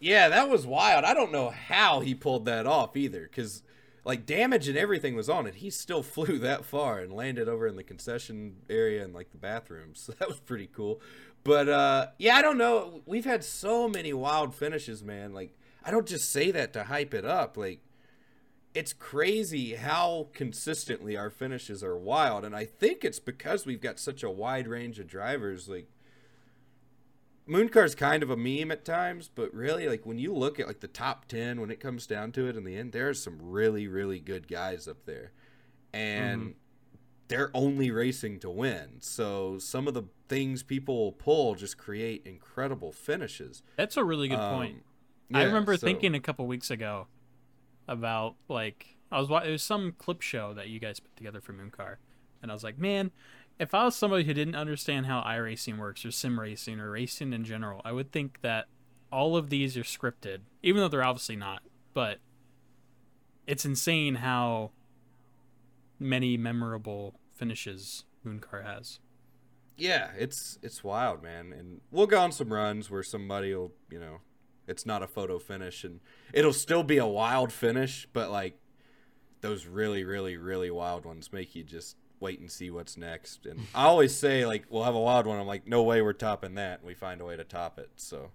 yeah, that was wild. I don't know how he pulled that off either, because like damage and everything was on it. He still [laughs] flew that far and landed over in the concession area and like the bathrooms. [laughs] So that was pretty cool. But uh, yeah, I don't know. We've had so many wild finishes, man. Like I don't just say that to hype it up. Like it's crazy how consistently our finishes are wild, and I think it's because we've got such a wide range of drivers. Like Mooncar's kind of a meme at times, but really, like when you look at like the top ten, when it comes down to it, in the end, there are some really, really good guys up there, and they're only racing to win. So some of the things people pull just create incredible finishes. That's a really good Um, point. I remember so- thinking a couple weeks ago about like I was wa- it was some clip show that you guys put together for Mooncar, and I was like, man, if I was somebody who didn't understand how iRacing works or sim racing or racing in general, I would think that all of these are scripted, even though they're obviously not. But it's insane how many memorable finishes Mooncar has. Yeah, it's it's wild, man. And we'll go on some runs where somebody will, you know, it's not a photo finish and it'll still be a wild finish, but like those really, really, really wild ones make you just wait and see what's next. And I always say like we'll have a wild one. I'm like, no way we're topping that. And we find a way to top it. So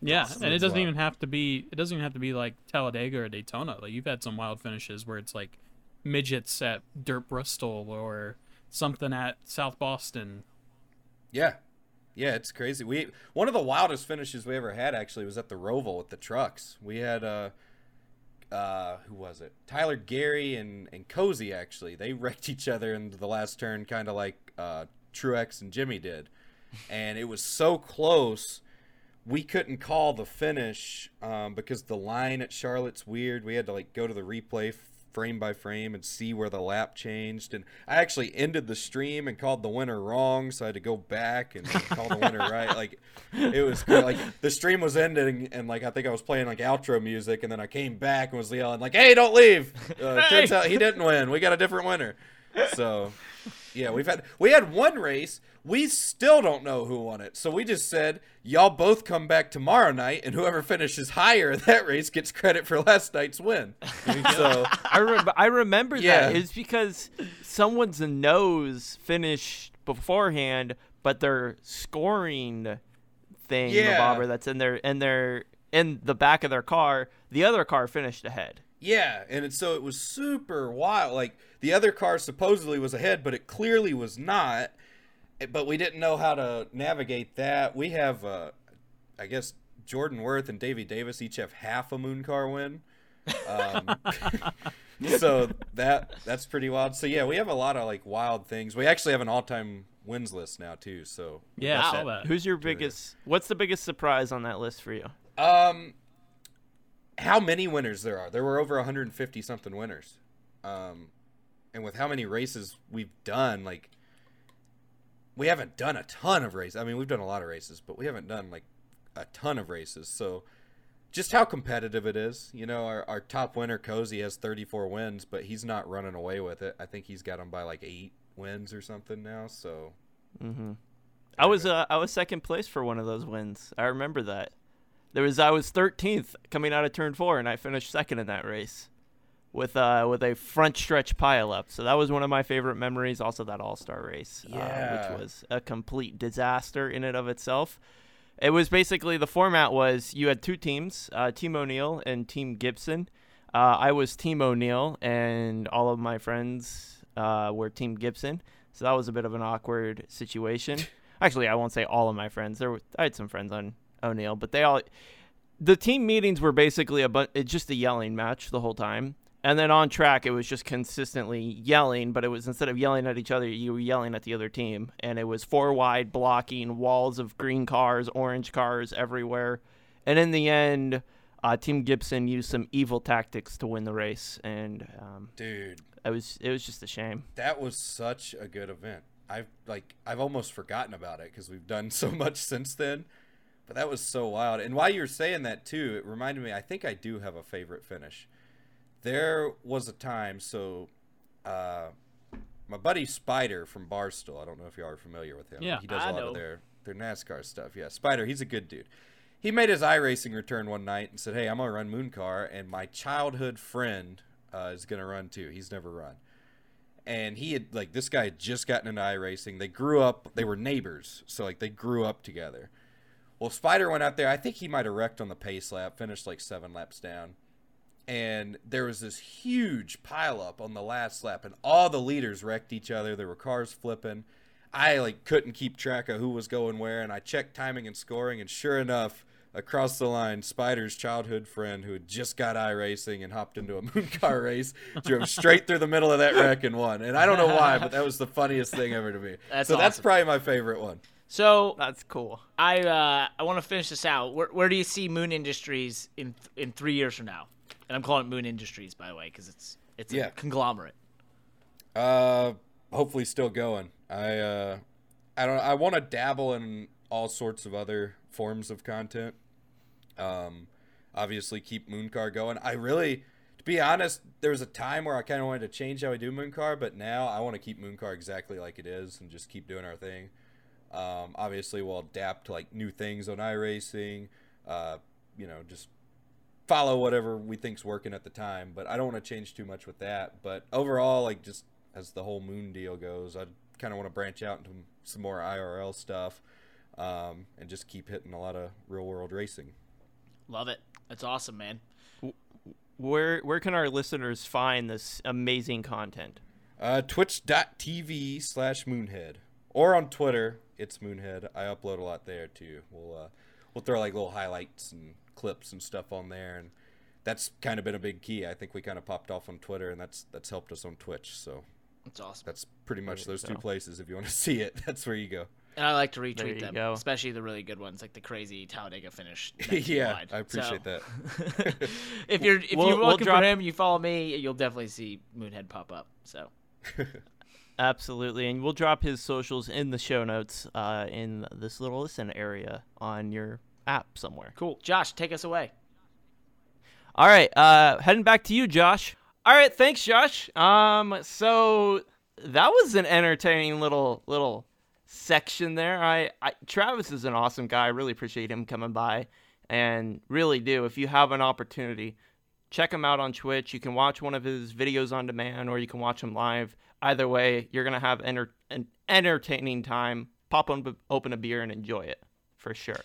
Yeah, It's- and it doesn't wild. even have to be. It doesn't even have to be like Talladega or Daytona. Like you've had some wild finishes where it's like midgets at Dirt Bristol or something at South Boston. yeah. Yeah, it's crazy. We one of the wildest finishes we ever had actually was at the Roval with the trucks. We had uh uh who was it? Tyler Gary and and Cozy actually. They [laughs] wrecked each other in the last turn kind of like uh Truex and Jimmy did. And it was so close we couldn't call the finish um, because the line at Charlotte's weird. We had to like go to the replay frame by frame and see where the lap changed. And I actually ended the stream and called the winner wrong, so I had to go back and call the winner right. Like it was like the stream was ending, and like I think I was playing like outro music, and then I came back and was yelling like, "Hey, don't leave!" Uh, Turns out he didn't win. We got a different winner. So yeah, we've had we had one race. We still don't know who won it. So we just said, y'all both come back tomorrow night, and whoever finishes higher in that race gets credit for last night's win. [laughs] so I rem- I remember Yeah. that. It's because someone's nose finished beforehand, but their scoring thing, the Yeah. bobber that's in their in their in the back of their car, the other car finished ahead. yeah, and it, so it was super wild. Like the other car supposedly was ahead, but it clearly was not. Eh, But we didn't know how to navigate that. We have, uh, I guess, Jordan Worth and Davey Davis each have half a moon car win. Um, [laughs] so that that's pretty wild. So yeah, we have a lot of like wild things. We actually have an all-time wins list now too. So Yeah, Wow. that. Who's your biggest? What's the biggest surprise on that list for you? um, how many winners there are? There were over 150 something winners. Um, and with how many races we've done, like we haven't done a ton of races. I mean, we've done a lot of races, but we haven't done like a ton of races. So just how competitive it is. You know, our, our top winner, Cozy, has 34 wins, but he's not running away with it. I think he's got them by like eight wins or something now. So Mm-hmm. I was uh, I was second place for one of those wins. I remember that. There was I was 13th coming out of turn four, and I finished second in that race, with uh with a front stretch pileup. So that was one of my favorite memories. Also that All Star race, uh, which was a complete disaster in and of itself. It was basically the format was you had two teams, uh, Team O'Neill and Team Gibson. Uh, I was Team O'Neill, and all of my friends uh, were Team Gibson. So that was a bit of an awkward situation. [laughs] Actually, I won't say all of my friends. There, were, I had some friends on O'Neill, but they all. The team meetings were basically a bu- it's just a yelling match the whole time, And then on track, it was just consistently yelling, but it was instead of yelling at each other, you were yelling at the other team. And it was four wide blocking, walls of green cars, orange cars everywhere. And in the end, uh, Team Gibson used some evil tactics to win the race. And um, Dude, it was it was just a shame. that was such a good event. I've like I've almost forgotten about it because we've done [laughs] so much since then. But that was so wild. And while you're saying that too, it reminded me. I think I do have a favorite finish. There was a time. So, uh, my buddy Spider from Barstool. I don't know if you are familiar with him. Yeah, he does I a lot know. of their their NASCAR stuff. Yeah, Spider. He's a good dude. He made his iRacing return one night and said, "Hey, I'm gonna run Moon Car, and my childhood friend uh, is gonna run too. He's never run." and he had like this guy had just gotten into iRacing. They grew up. They were neighbors, so like they grew up together. Well, Spider went out there. I think he might have wrecked on the pace lap, finished like seven laps down, and there was this huge pileup on the last lap, and all the leaders wrecked each other. There were cars flipping. I like couldn't keep track of who was going where, and I checked timing and scoring, and sure enough. Across the line, Spider's childhood friend who had just got iRacing and hopped into a [laughs] moon car race drove straight through the middle of that wreck and won. And I don't know why, but that was the funniest thing ever to me. [laughs] That's so that's probably my favorite one. So That's cool. I uh, I want to finish this out. Where, where do you see Moon Industries in in three years from now? And I'm calling it Moon Industries by the way because it's it's Yeah. a conglomerate. Uh, hopefully still going. I uh, I don't. I want to dabble in all sorts of other forms of content. Um, obviously keep Mooncar going. I really, to be honest, there was a time where I kind of wanted to change how we do Mooncar, but now I want to keep Mooncar exactly like it is and just keep doing our thing. Um, obviously, we'll adapt to like new things on iRacing. Uh, you know, just follow whatever we think's working at the time. But I don't want to change too much with that. But overall, like just as the whole moon deal goes, I kind of want to branch out into some more IRL stuff um, and just keep hitting a lot of real world racing. Love it. That's awesome, man. Where where can our listeners find this amazing content? Uh, Twitch.tv slash Moonhead. Or on Twitter, it's Moonhead. I upload a lot there too. We'll uh, we'll throw like little highlights and clips and stuff on there, and that's kind of been a big key. I think we kind of popped off on Twitter, and that's that's helped us on Twitch. So That's awesome. that's pretty much There you those two places. If you want to [laughs] see it, that's where you go. And I like to retweet them, go. especially the really good ones, like the crazy Talladega finish. [laughs] yeah, nationwide. I appreciate So- that. [laughs] if you're if We'll- you're we'll looking drop- for him, you follow me, you'll definitely see Moonhead pop up. So Absolutely, and we'll drop his socials in the show notes uh, in this little listen area on your app somewhere. cool. Josh, take us away. All right, uh, heading back to you, Josh. All right, thanks, Josh. Um, so that was an entertaining little little section there. I, I Travis is an awesome guy. I really appreciate him coming by, and really do. If you have an opportunity, check him out on Twitch. You can watch one of his videos on demand, or you can watch him live. Either way, you're gonna have enter- an entertaining time. Pop on, open a beer and enjoy it for sure.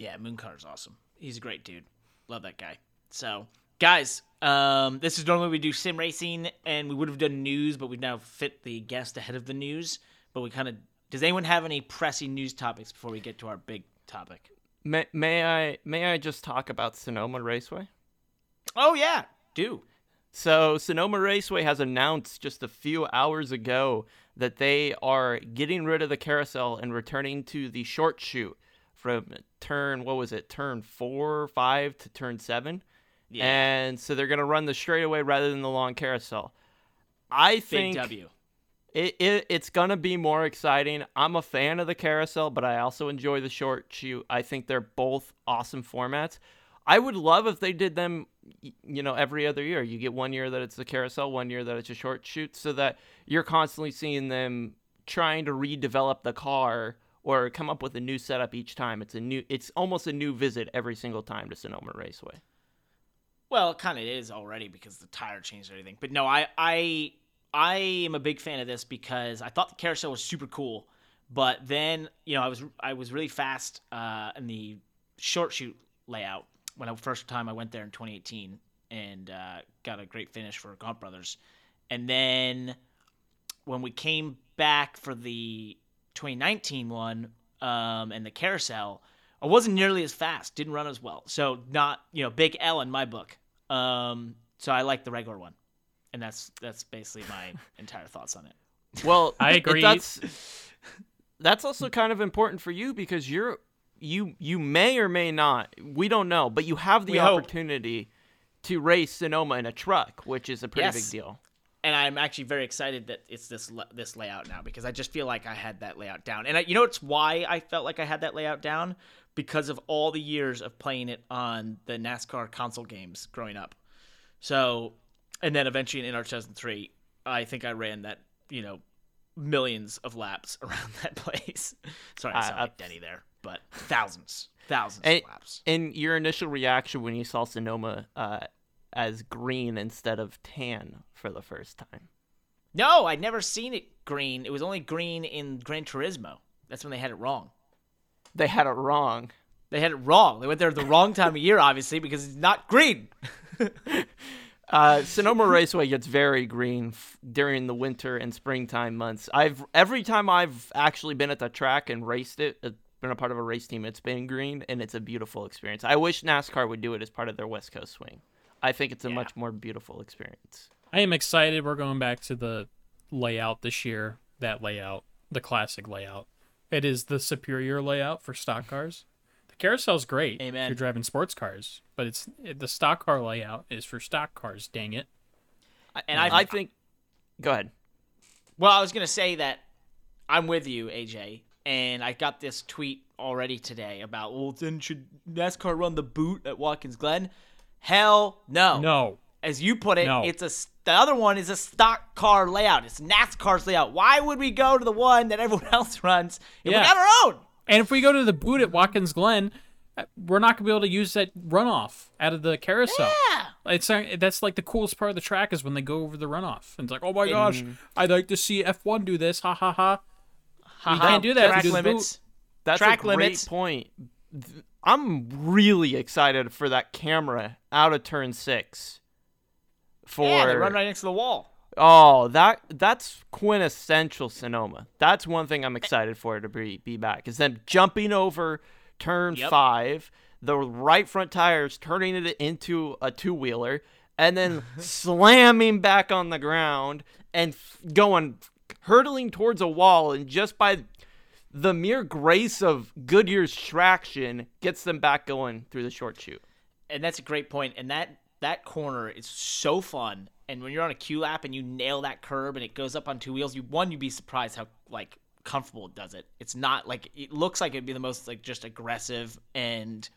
Yeah, Mooncar's awesome. He's a great dude. Love that guy. So, guys, um, this is normally we do sim racing, and we would have done news, but we've now fit the guest ahead of the news. But we kind of does anyone have any pressing news topics before we get to our big topic? May, may I may I just talk about Sonoma Raceway? Oh yeah, do So Sonoma Raceway has announced just a few hours ago that they are getting rid of the carousel and returning to the short chute from turn what was it turn four five to turn seven yeah, and so they're gonna run the straightaway rather than the long carousel i big think W. it, it it's gonna be more exciting. I'm a fan of the carousel, but I also enjoy the short chute. I think they're both awesome formats. I would love if they did them, you know, every other year. You get one year that it's the carousel, one year that it's a short chute, so that you're constantly seeing them trying to redevelop the car or come up with a new setup each time. It's a new, it's almost a new visit every single time to Sonoma Raceway. Well, it kind of is already because the tire changed everything. But no, I I I am a big fan of this because I thought the carousel was super cool, but then you know I was I was really fast uh, in the short chute layout when I first time I went there in 2018 and uh, got a great finish for Gaunt Brothers, and then when we came back for the 2019 one um, and the carousel, I wasn't nearly as fast, didn't run as well. So not you know big L in my book. Um, So I like the regular one, and that's that's basically my [laughs] entire thoughts on it. Well, [laughs] I agree. That's that's also kind of important for you because you're you you may or may not we don't know, but you have the We hope. opportunity to race Sonoma in a truck, which is a pretty Yes. big deal. And I'm actually very excited that it's this this layout now because I just feel like I had that layout down. And I, you know, it's why I felt like I had that layout down because of all the years of playing it on the NASCAR console games growing up. So, and then eventually in NR 2003, I think I ran that you know millions of laps [laughs] around that place. Sorry, I sound I- like Denny there, but thousands, thousands And, of laps. and your initial reaction when you saw Sonoma uh, as green instead of tan for the first time. No, I'd never seen it green. It was only green in Gran Turismo. That's when they had it wrong. They had it wrong. They had it wrong. They went there at the wrong time of year, obviously, because it's not green. [laughs] Uh, Sonoma Raceway gets very green f- during the winter and springtime months. I've every time I've actually been at the track and raced it, uh, been a part of a race team, it's been green and it's a beautiful experience. I wish NASCAR would do it as part of their West Coast swing. I think it's a Yeah. much more beautiful experience. I am excited. We're going back to the layout this year. That layout, the classic layout. It is the superior layout for stock cars. The carousel's great if you're driving sports cars, but it's it, the stock car layout is for stock cars. Dang it! And I, um, I think. Go ahead. well, I was gonna say that I'm with you, AJ, and I got this tweet already today about, well, then should NASCAR run the boot at Watkins Glen? Hell no. No, As you put it, No. it's a the other one is a stock car layout. It's NASCAR's layout. Why would we go to the one that everyone [laughs] else runs if Yeah. we got our own? and if we go to the boot at Watkins Glen, uh, we're not gonna be able to use that runoff out of the carousel. Yeah. It's uh, that's like the coolest part of the track is when they go over the runoff. And it's like, oh my gosh, I'd like to see F1 do this. Ha ha ha. Haha, can't do that if Track you do limits. That's Track a great limits. point. I'm really excited for that camera out of turn six. For Yeah, they run right next to the wall. Oh, that that's quintessential Sonoma. That's one thing I'm eh. excited for to be be back. Is them jumping over turn Yep. five, the right front tires turning it into a two wheeler, and then [laughs] slamming back on the ground and f- going hurtling towards a wall, and just by the mere grace of Goodyear's traction gets them back going through the short chute. And that's a great point. And that that corner is so fun. And when you're on a Q lap and you nail that curb and it goes up on two wheels, you one you'd be surprised how like comfortable it does it. It's not like it looks like it'd be the most like just aggressive and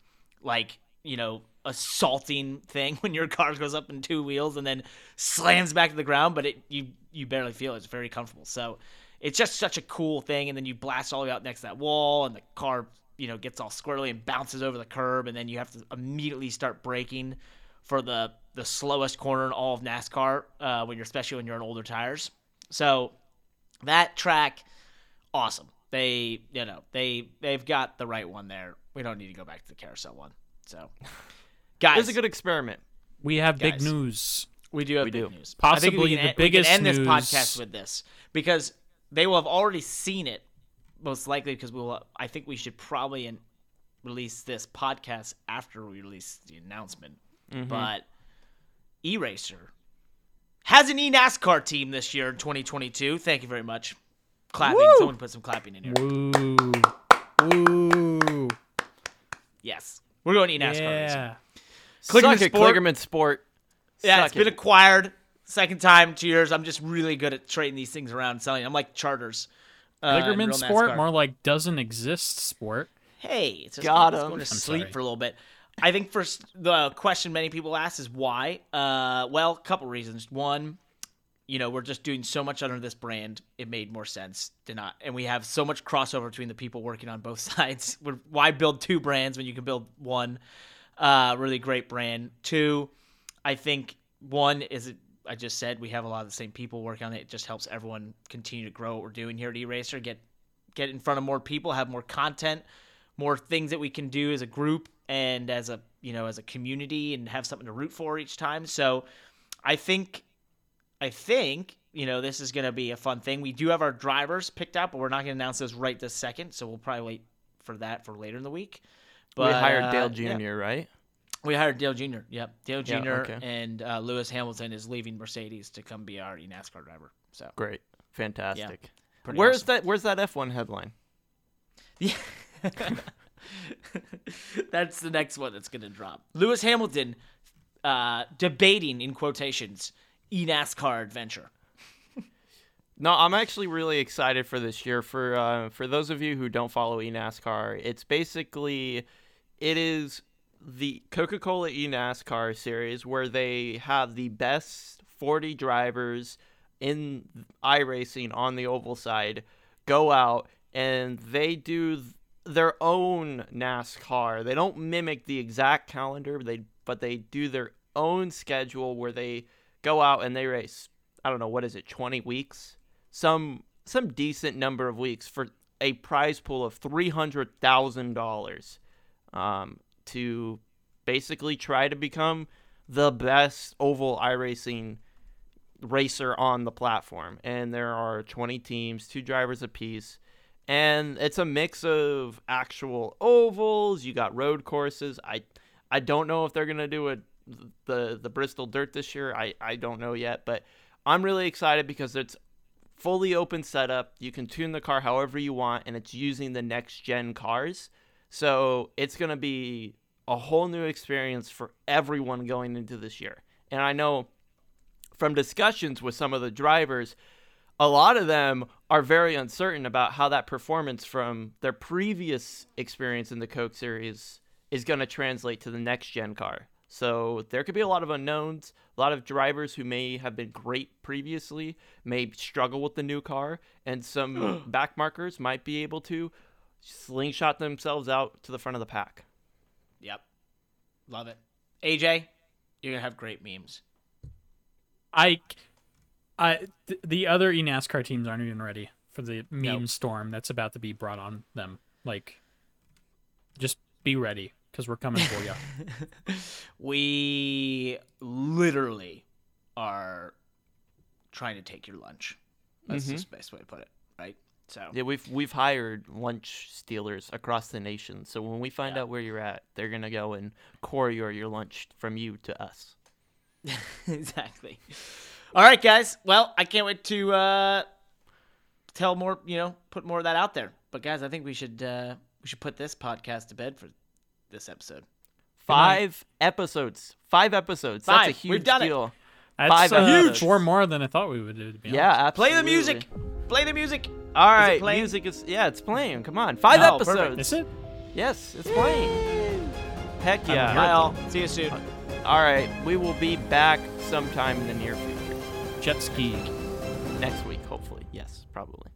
like you know assaulting thing [laughs] when your car goes up in two wheels and then slams back to the ground, but it you you barely feel it. It's very comfortable. So it's just such a cool thing. And then you blast all the way out next to that wall, and the car you know gets all squirrely and bounces over the curb, and then you have to immediately start braking for the the slowest corner in all of NASCAR uh, when you're especially when you're on older tires. So that track, awesome. They you know they they've got the right one there. We don't need to go back to the carousel one. So [laughs] guys, It's a good experiment. We have big news. we do have We big do. news. I think we Possibly can the end- we can biggest end this news- podcast with this because they will have already seen it, most likely because we will. I think we should probably in, release this podcast after we release the announcement. Mm-hmm. But eRacr has an eNASCAR team this year in 2022. Thank you very much. Clapping. Woo! Someone put some clapping in here. Woo. Woo. Yes, we're going eNASCAR. racing. Yeah. Suck Sport. Kligerman Sport. Yeah, Suck it's been acquired. Second time, two years. I'm just really good at trading these things around, selling. I'm like charters. Uh, in Biggerman sport, NASCAR. more like doesn't exist sport. Hey, it's just Got him. going to sleep for a little bit. I think first the question many people ask is why. Uh, well, a couple reasons. One, you know, we're just doing so much under this brand. It made more sense to not, and we have so much crossover between the people working on both [laughs] sides. We're- Why build two brands when you can build one uh, really great brand? Two, I think one is it. I just said we have a lot of the same people working on it. It just helps everyone continue to grow what we're doing here at eRacr. Get get in front of more people, have more content, more things that we can do as a group and as a you know as a community, and have something to root for each time. So, I think, I think you know this is going to be a fun thing. We do have our drivers picked out, but we're not going to announce those right this second. So we'll probably wait for that for later in the week. But we hired uh, Dale yeah. Jr., right? We hired Dale Jr. Yep, Dale Jr. Yeah, okay. and uh, Lewis Hamilton is leaving Mercedes to come be our NASCAR driver. So Great, fantastic. pretty Where's awesome. that? Where's that F1 headline? Yeah. [laughs] that's the next one that's gonna drop. Lewis Hamilton uh, debating in quotations eNASCAR adventure. No, I'm actually really excited for this year. For uh, for those of you who don't follow eNASCAR, it's basically it is the Coca-Cola eNASCAR series where they have the best 40 drivers in iRacing on the oval side go out and they do their own NASCAR. They don't mimic the exact calendar, they but they do their own schedule where they go out and they race. I don't know what is it, 20 weeks, some some decent number of weeks for a prize pool of three hundred thousand dollars, um, to basically try to become the best oval iRacing racer on the platform. And there are 20 teams, two drivers apiece. And it's a mix of actual ovals. You got road courses. I, I don't know if they're gonna do the the Bristol Dirt this year. I I don't know yet, but I'm really excited because it's fully open setup. You can tune the car however you want, and it's using the next gen cars. So it's gonna be a whole new experience for everyone going into this year. And I know from discussions with some of the drivers, a lot of them are very uncertain about how that performance from their previous experience in the Coke series is going to translate to the next gen car. So there could be a lot of unknowns. A lot of drivers who may have been great previously may struggle with the new car, and some [gasps] back markers might be able to slingshot themselves out to the front of the pack. Yep, love it. AJ, you're gonna have great memes. I, I, th- the other E eNASCAR teams aren't even ready for the meme Nope. storm that's about to be brought on them. Like, just be ready because we're coming for you. [laughs] We literally are trying to take your lunch. That's Mhm. the best way to put it, right? So Yeah, we've we've hired lunch stealers across the nation. So when we find Yeah. out where you're at, they're gonna go and courier your your lunch from you to us. [laughs] exactly. All right, guys. Well, I can't wait to uh, tell more. You know, put more of that out there. But guys, I think we should uh, we should put this podcast to bed for this episode. Five episodes. Five episodes. That's a Five. huge We've done it. That's Five uh, episodes. four more than I thought we would do. To be Yeah, honest. Play the music. Play the music. All right, playing? music is yeah, it's playing. Come on, five Oh, perfect. episodes. Is it? Yes, it's playing. Heck yeah! hear Bye, all. See you soon. All right, we will be back sometime in the near future. Jet ski. Next week, hopefully. Yes, probably.